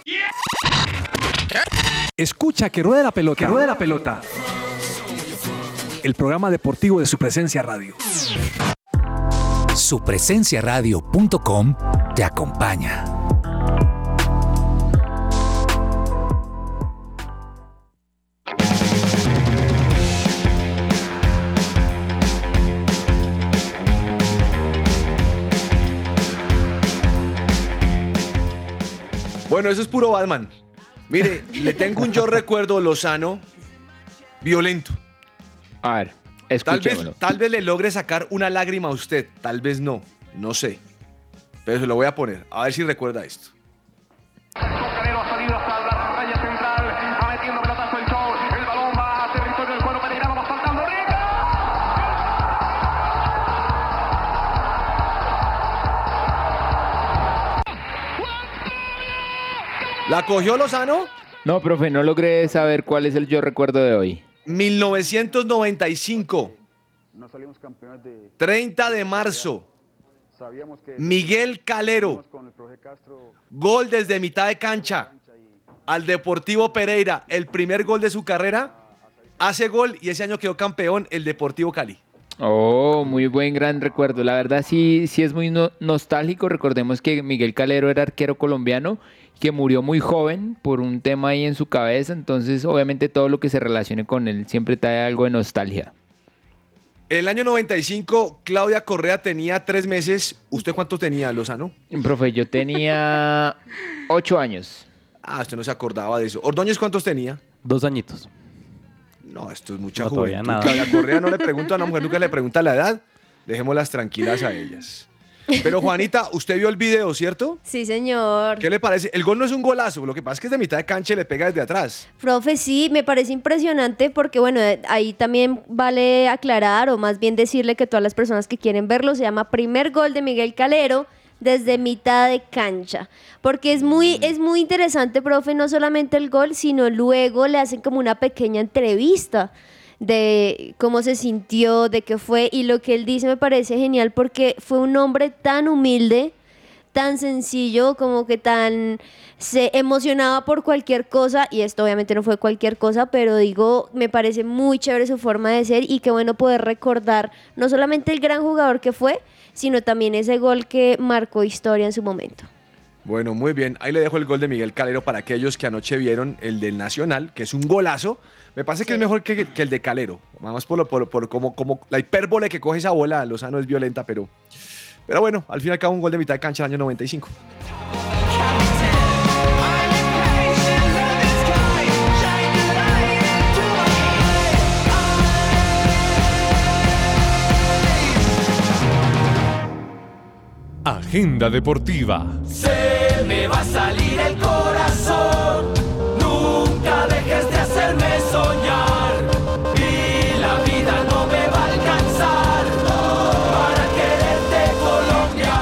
Escucha que ruede la pelota. Que ruede la pelota. El programa deportivo de su presencia radio. Supresenciaradio.com te acompaña. Bueno, eso es puro Batman. Mire, le tengo un yo recuerdo Lozano violento. A ver, Tal vez, tal vez le logre sacar una lágrima a usted, tal vez no, no sé. Pero se lo voy a poner, a ver si recuerda esto. ¿La cogió Lozano? No, profe, no logré saber cuál es el yo recuerdo de hoy. 1995. 30 de marzo. Miguel Calero. Gol desde mitad de cancha. Al Deportivo Pereira. El primer gol de su carrera. Hace gol y ese año quedó campeón el Deportivo Cali. Oh, muy buen gran recuerdo. La verdad sí, sí es muy no- nostálgico. Recordemos que Miguel Calero era arquero colombiano que murió muy joven por un tema ahí en su cabeza. Entonces, obviamente todo lo que se relacione con él siempre trae algo de nostalgia. El año 95, Claudia Correa tenía tres meses. ¿Usted cuánto tenía, Lozano? Profe, yo tenía ocho años. Ah, usted no se acordaba de eso. ¿Ordóñez cuántos tenía? Dos añitos. No, esto es mucha No, juventud. nada. Claudia Correa no le pregunta a una mujer, nunca le pregunta la edad. Dejémoslas tranquilas a ellas. Pero Juanita, usted vio el video, ¿cierto? Sí, señor. ¿Qué le parece? El gol no es un golazo, lo que pasa es que es de mitad de cancha y le pega desde atrás. Profe, sí, me parece impresionante porque, bueno, eh, ahí también vale aclarar o más bien decirle que todas las personas que quieren verlo se llama Primer Gol de Miguel Calero desde mitad de cancha. Porque es muy, es muy interesante, profe, no solamente el gol, sino luego le hacen como una pequeña entrevista de cómo se sintió, de qué fue, y lo que él dice me parece genial porque fue un hombre tan humilde, tan sencillo, como que tan se emocionaba por cualquier cosa, y esto obviamente no fue cualquier cosa, pero digo, me parece muy chévere su forma de ser y qué bueno poder recordar no solamente el gran jugador que fue, sino también ese gol que marcó historia en su momento. Bueno, muy bien. Ahí le dejo el gol de Miguel Calero para aquellos que anoche vieron el del Nacional, que es un golazo. Me parece que es mejor que, que el de Calero. Vamos por, lo- por, por como, como la hipérbole que coge esa bola. Lozano es violenta, pero, pero bueno, al fin y al cabo un gol de mitad de cancha del año 95. Agenda deportiva. Se me va a salir el corazón. Nunca dejes de hacerme soñar. Y la vida no me va a alcanzar para quererte Colombia.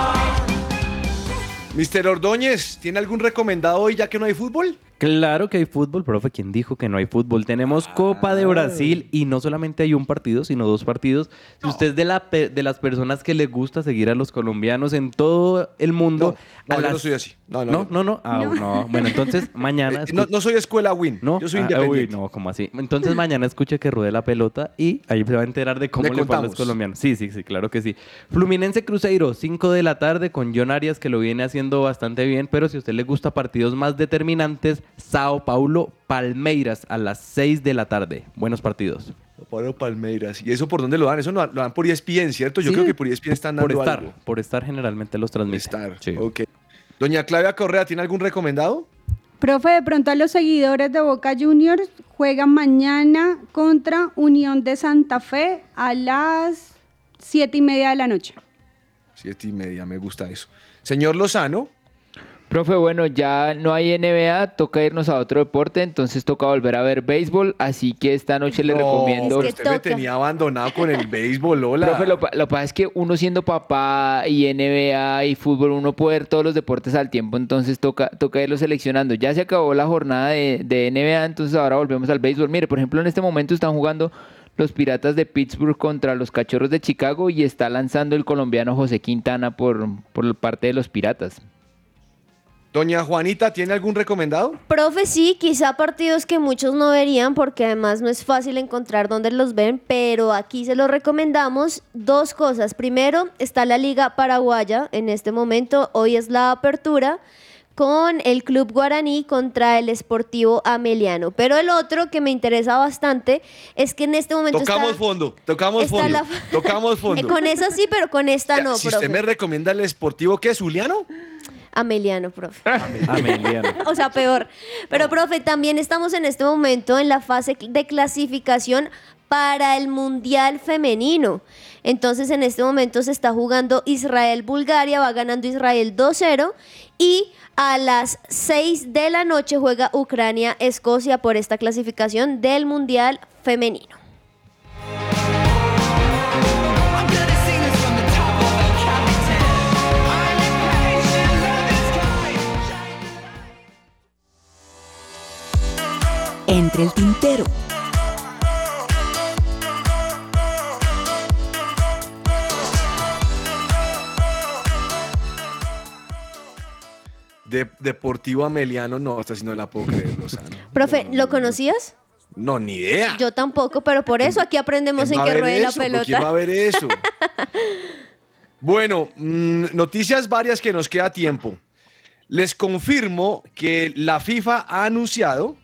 Mister Ordóñez, ¿tiene algún recomendado hoy ya que no hay fútbol? Claro que hay fútbol, profe. ¿Quién dijo que no hay fútbol? Tenemos Copa de Brasil y no solamente hay un partido, sino dos partidos. Si usted es de, la pe- de las personas que le gusta seguir a los colombianos en todo el mundo. No, a yo las- no soy así. No, no, no, no. no. no. Ah, No. no. Bueno, entonces mañana. Eh, no- no soy escuela Win. No, Yo soy Ah, independiente. uy, no, como así. Entonces mañana escuche que ruede la pelota y ahí se va a enterar de cómo Le le, fue a los contamos. colombianos. Sí, sí, sí, claro que sí. Fluminense Cruzeiro, 5 de la tarde con John Arias que lo viene haciendo bastante bien, pero si a usted le gusta partidos más determinantes, Sao Paulo Palmeiras a las 6 de la tarde. Buenos partidos. Pablo Palmeiras. ¿Y eso por dónde lo dan? Eso lo dan por ESPN, ¿cierto? Yo Sí, creo que por ESPN están dando Por estar, algo. por estar generalmente los transmiten. Sí. Ok. Doña Claudia Correa, ¿tiene algún recomendado? Profe, de pronto a los seguidores de Boca Juniors juegan mañana contra Unión de Santa Fe a las siete y media de la noche. Siete y media, me gusta eso. Señor Lozano. Profe, bueno, ya no hay NBA, toca irnos a otro deporte, entonces toca volver a ver béisbol, así que esta noche le recomiendo... pero usted me tenía abandonado con el béisbol, Lola. Profe, lo que pasa es que uno siendo papá y NBA y fútbol, uno puede ver todos los deportes al tiempo, entonces toca, toca irlo seleccionando. Ya se acabó la jornada de, de NBA, entonces ahora volvemos al béisbol. Mire, por ejemplo, en este momento están jugando los Piratas de Pittsburgh contra los Cachorros de Chicago y está lanzando el colombiano José Quintana por, por parte de los Piratas. Doña Juanita, ¿tiene algún recomendado? Profe, sí, quizá partidos que muchos no verían porque además no es fácil encontrar dónde los ven, pero aquí se los recomendamos dos cosas. Primero, está la Liga Paraguaya en este momento, hoy es la apertura con el Club Guaraní contra el Sportivo Ameliano. Pero el otro que me interesa bastante es que en este momento Tocamos está... fondo, tocamos está fondo. la- Tocamos fondo. con esa sí, pero con esta no, si profe. usted me recomienda el esportivo, ¿qué es, Juliano? Ameliano, profe. Ameliano. o sea, peor. Pero, profe, también estamos en este momento en la fase de clasificación para el Mundial Femenino. Entonces, en este momento se está jugando Israel-Bulgaria, va ganando Israel 2-0 y a las 6 de la noche juega Ucrania-Escocia por esta clasificación del Mundial Femenino. Entre el tintero. De, Deportivo Ameliano, no, esta sí no la puedo creer, Lozano. Profe, ¿lo conocías? No, ni idea. Yo tampoco, pero por eso aquí aprendemos ¿Quién en que ruede la? ¿Por ¿Quién va a pelota. ver eso? bueno, mm, noticias varias que nos queda tiempo. Les confirmo que la FIFA ha anunciado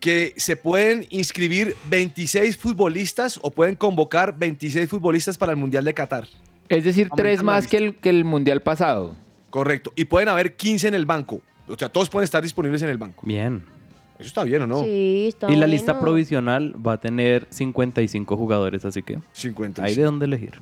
que se pueden inscribir 26 futbolistas o pueden convocar 26 futbolistas para el Mundial de Qatar. Es decir, Aumentan tres más que el, que el Mundial pasado. Correcto. Y pueden haber 15 en el banco. O sea, todos pueden estar disponibles en el banco. Bien. Eso está bien, ¿o no? Sí, está Y la lista provisional va a tener 55 jugadores, así que 55. hay de dónde elegir.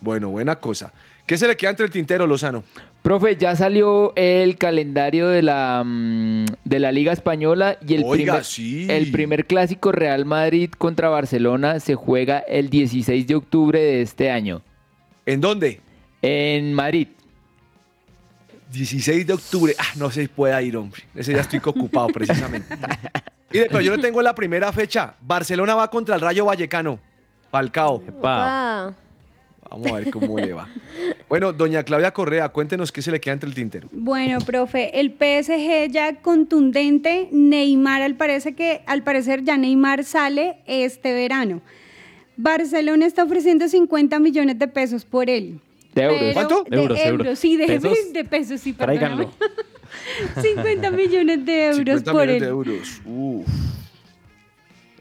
Bueno, buena cosa. ¿Qué se le queda entre el tintero, Lozano? Profe, ya salió el calendario de la, mm, de la Liga Española y el, Oiga, primer, sí. el primer clásico Real Madrid contra Barcelona se juega el 16 de octubre de este año. ¿En dónde? En Madrid. 16 de octubre. Ah, no sé si pueda ir, hombre. Ese día estoy ocupado, precisamente. Mire, pero yo no tengo la primera fecha. Barcelona va contra el Rayo Vallecano. Falcao. Ah, Vamos a ver cómo le va. Bueno, doña Claudia Correa, cuéntenos qué se le queda entre el tintero. Bueno, profe, el PSG ya contundente, Neymar al parecer que al parecer ya Neymar sale este verano. Barcelona está ofreciendo 50 millones de pesos por él. ¿De euros? Pero- ¿Cuánto? De Euros, euros, euros. sí, de ¿Pesos? de pesos, sí, perdóname. Tráiganlo. 50 millones de euros 50 por millones él. de euros. Uf.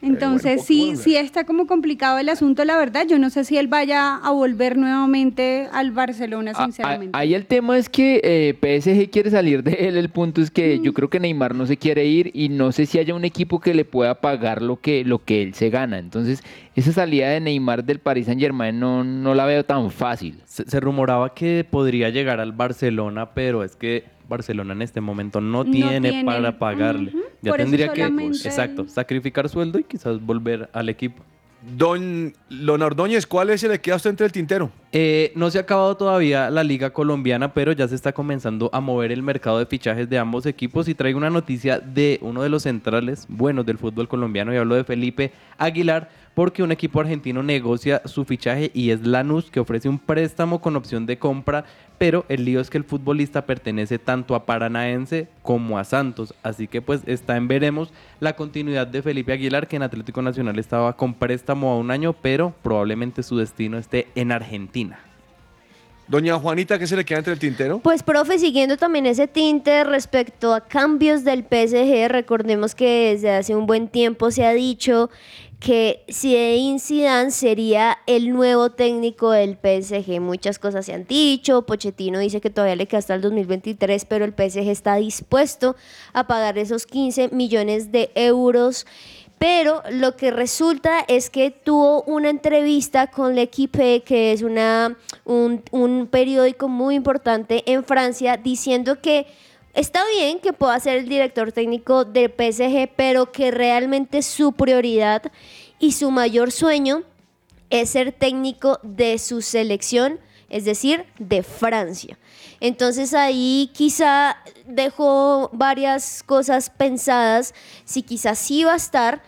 Entonces, sí, sí está como complicado el asunto, la verdad. Yo no sé si él vaya a volver nuevamente al Barcelona, Ah, sinceramente. ah, Ahí el tema es que eh, PSG quiere salir de él. El punto es que yo creo que Neymar no se quiere ir y no sé si haya un equipo que le pueda pagar lo que, lo que él se gana. Entonces, esa salida de Neymar del Paris Saint Germain no, no la veo tan fácil. Se, se rumoraba que podría llegar al Barcelona, pero es que Barcelona en este momento no, No tiene, para pagarle. Ya por tendría que, exacto, sacrificar sueldo y quizás volver al equipo. Don Lon Ordóñez, ¿cuál es el que queda usted entre el tintero? Eh, no se ha acabado todavía la liga colombiana, pero ya se está comenzando a mover el mercado de fichajes de ambos equipos y traigo una noticia de uno de los centrales buenos del fútbol colombiano y hablo de Felipe Aguilar porque un equipo argentino negocia su fichaje y es Lanús que ofrece un préstamo con opción de compra, pero el lío es que el futbolista pertenece tanto a Paranaense como a Santos, así que pues está en veremos la continuidad de Felipe Aguilar que en Atlético Nacional estaba con préstamo a un año, pero probablemente su destino esté en Argentina. Doña Juanita, ¿qué se le queda entre el tintero? Pues, profe, siguiendo también ese tinte respecto a cambios del PSG, recordemos que desde hace un buen tiempo se ha dicho que Zinedine Zidane sería el nuevo técnico del PSG. Muchas cosas se han dicho, Pochettino dice que todavía le queda hasta el 2023, pero el PSG está dispuesto a pagar esos 15 millones de euros. Pero lo que resulta es que tuvo una entrevista con L'Equipe, que es una, un, un periódico muy importante en Francia, diciendo que está bien que pueda ser el director técnico del PSG, pero que realmente su prioridad y su mayor sueño es ser técnico de su selección, es decir, de Francia. Entonces ahí quizá dejó varias cosas pensadas, si quizás sí va a estar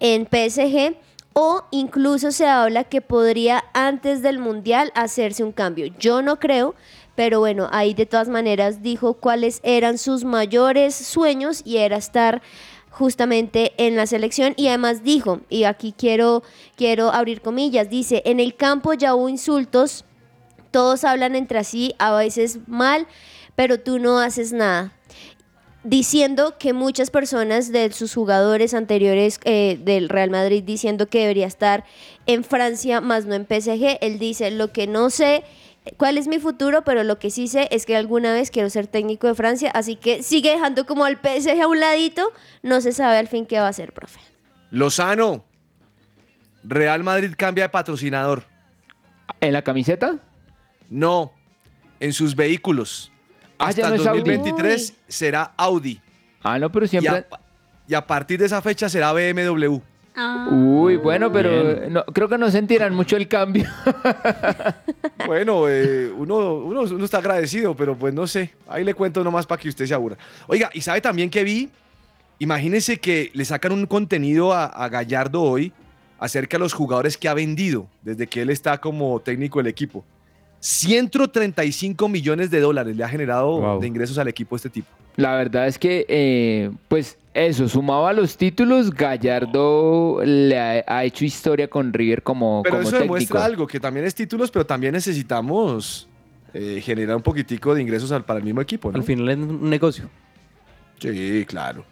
en PSG o incluso se habla que podría antes del Mundial hacerse un cambio. Yo no creo, pero bueno, ahí de todas maneras dijo cuáles eran sus mayores sueños y era estar justamente en la selección y además dijo, y aquí quiero, quiero abrir comillas, dice, en el campo ya hubo insultos, todos hablan entre sí, a veces mal, pero tú no haces nada. Diciendo que muchas personas de sus jugadores anteriores eh, del Real Madrid diciendo que debería estar en Francia, más no en PSG. Él dice, lo que no sé cuál es mi futuro, pero lo que sí sé es que alguna vez quiero ser técnico de Francia, así que sigue dejando como al PSG a un ladito, no se sabe al fin qué va a hacer, profe. Lozano. Real Madrid cambia de patrocinador. ¿En la camiseta? No, en sus vehículos. Ah, Hasta ya no el es Audi. 2023 será Audi. Ah, no, pero Y siempre... a, y a partir de esa fecha será BMW. Uy, bueno, pero no, creo que no sentirán mucho el cambio. Bueno, eh, uno, uno, uno está agradecido, pero pues no sé. Ahí le cuento nomás para que usted se aburra. Oiga, y sabe también que vi, imagínense que le sacan un contenido a, a Gallardo hoy acerca de los jugadores que ha vendido desde que él está como técnico del equipo. 135 millones de dólares le ha generado Wow. de ingresos al equipo este tipo. La verdad es que, eh, pues eso, sumado a los títulos, Gallardo le ha, ha hecho historia con River como, Pero como eso técnico. demuestra algo, que también es títulos, pero también necesitamos eh, generar un poquitico de ingresos al- para el mismo equipo. ¿no? Al final es un negocio. Sí, claro.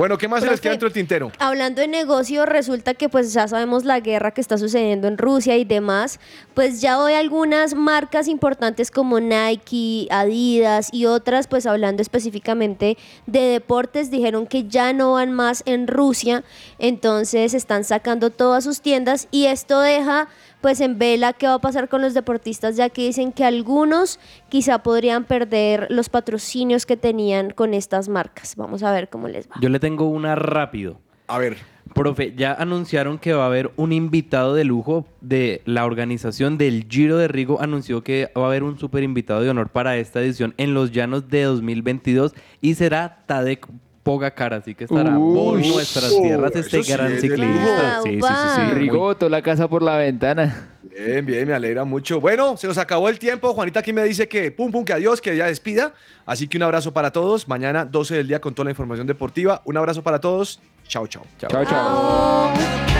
Bueno, ¿qué más se les queda dentro del tintero? Hablando de negocio, resulta que pues ya sabemos la guerra que está sucediendo en Rusia y demás, pues ya hoy algunas marcas importantes como Nike, Adidas y otras, pues hablando específicamente de deportes, dijeron que ya no van más en Rusia, entonces están sacando todas sus tiendas y esto deja pues en vela qué va a pasar con los deportistas, ya que dicen que algunos quizá podrían perder los patrocinios que tenían con estas marcas. Vamos a ver cómo les va. Yo le tengo una rápido. A ver. Profe, ya anunciaron que va a haber un invitado de lujo de la organización del Giro de Rigo. Anunció que va a haber un super invitado de honor para esta edición en los Llanos de 2022 y será Tadek Pogacar, así que estará por nuestras tierras este sí gran es ciclista. Sí, sí, sí, sí. Rigoto, la casa por la ventana. Bien, bien, me alegra mucho. Bueno, se nos acabó el tiempo. Juanita aquí me dice que pum, pum, que adiós, que ya despida. Así que un abrazo para todos. Mañana 12 del día con toda la información deportiva. Un abrazo para todos. Chao, chao. Chao, chao.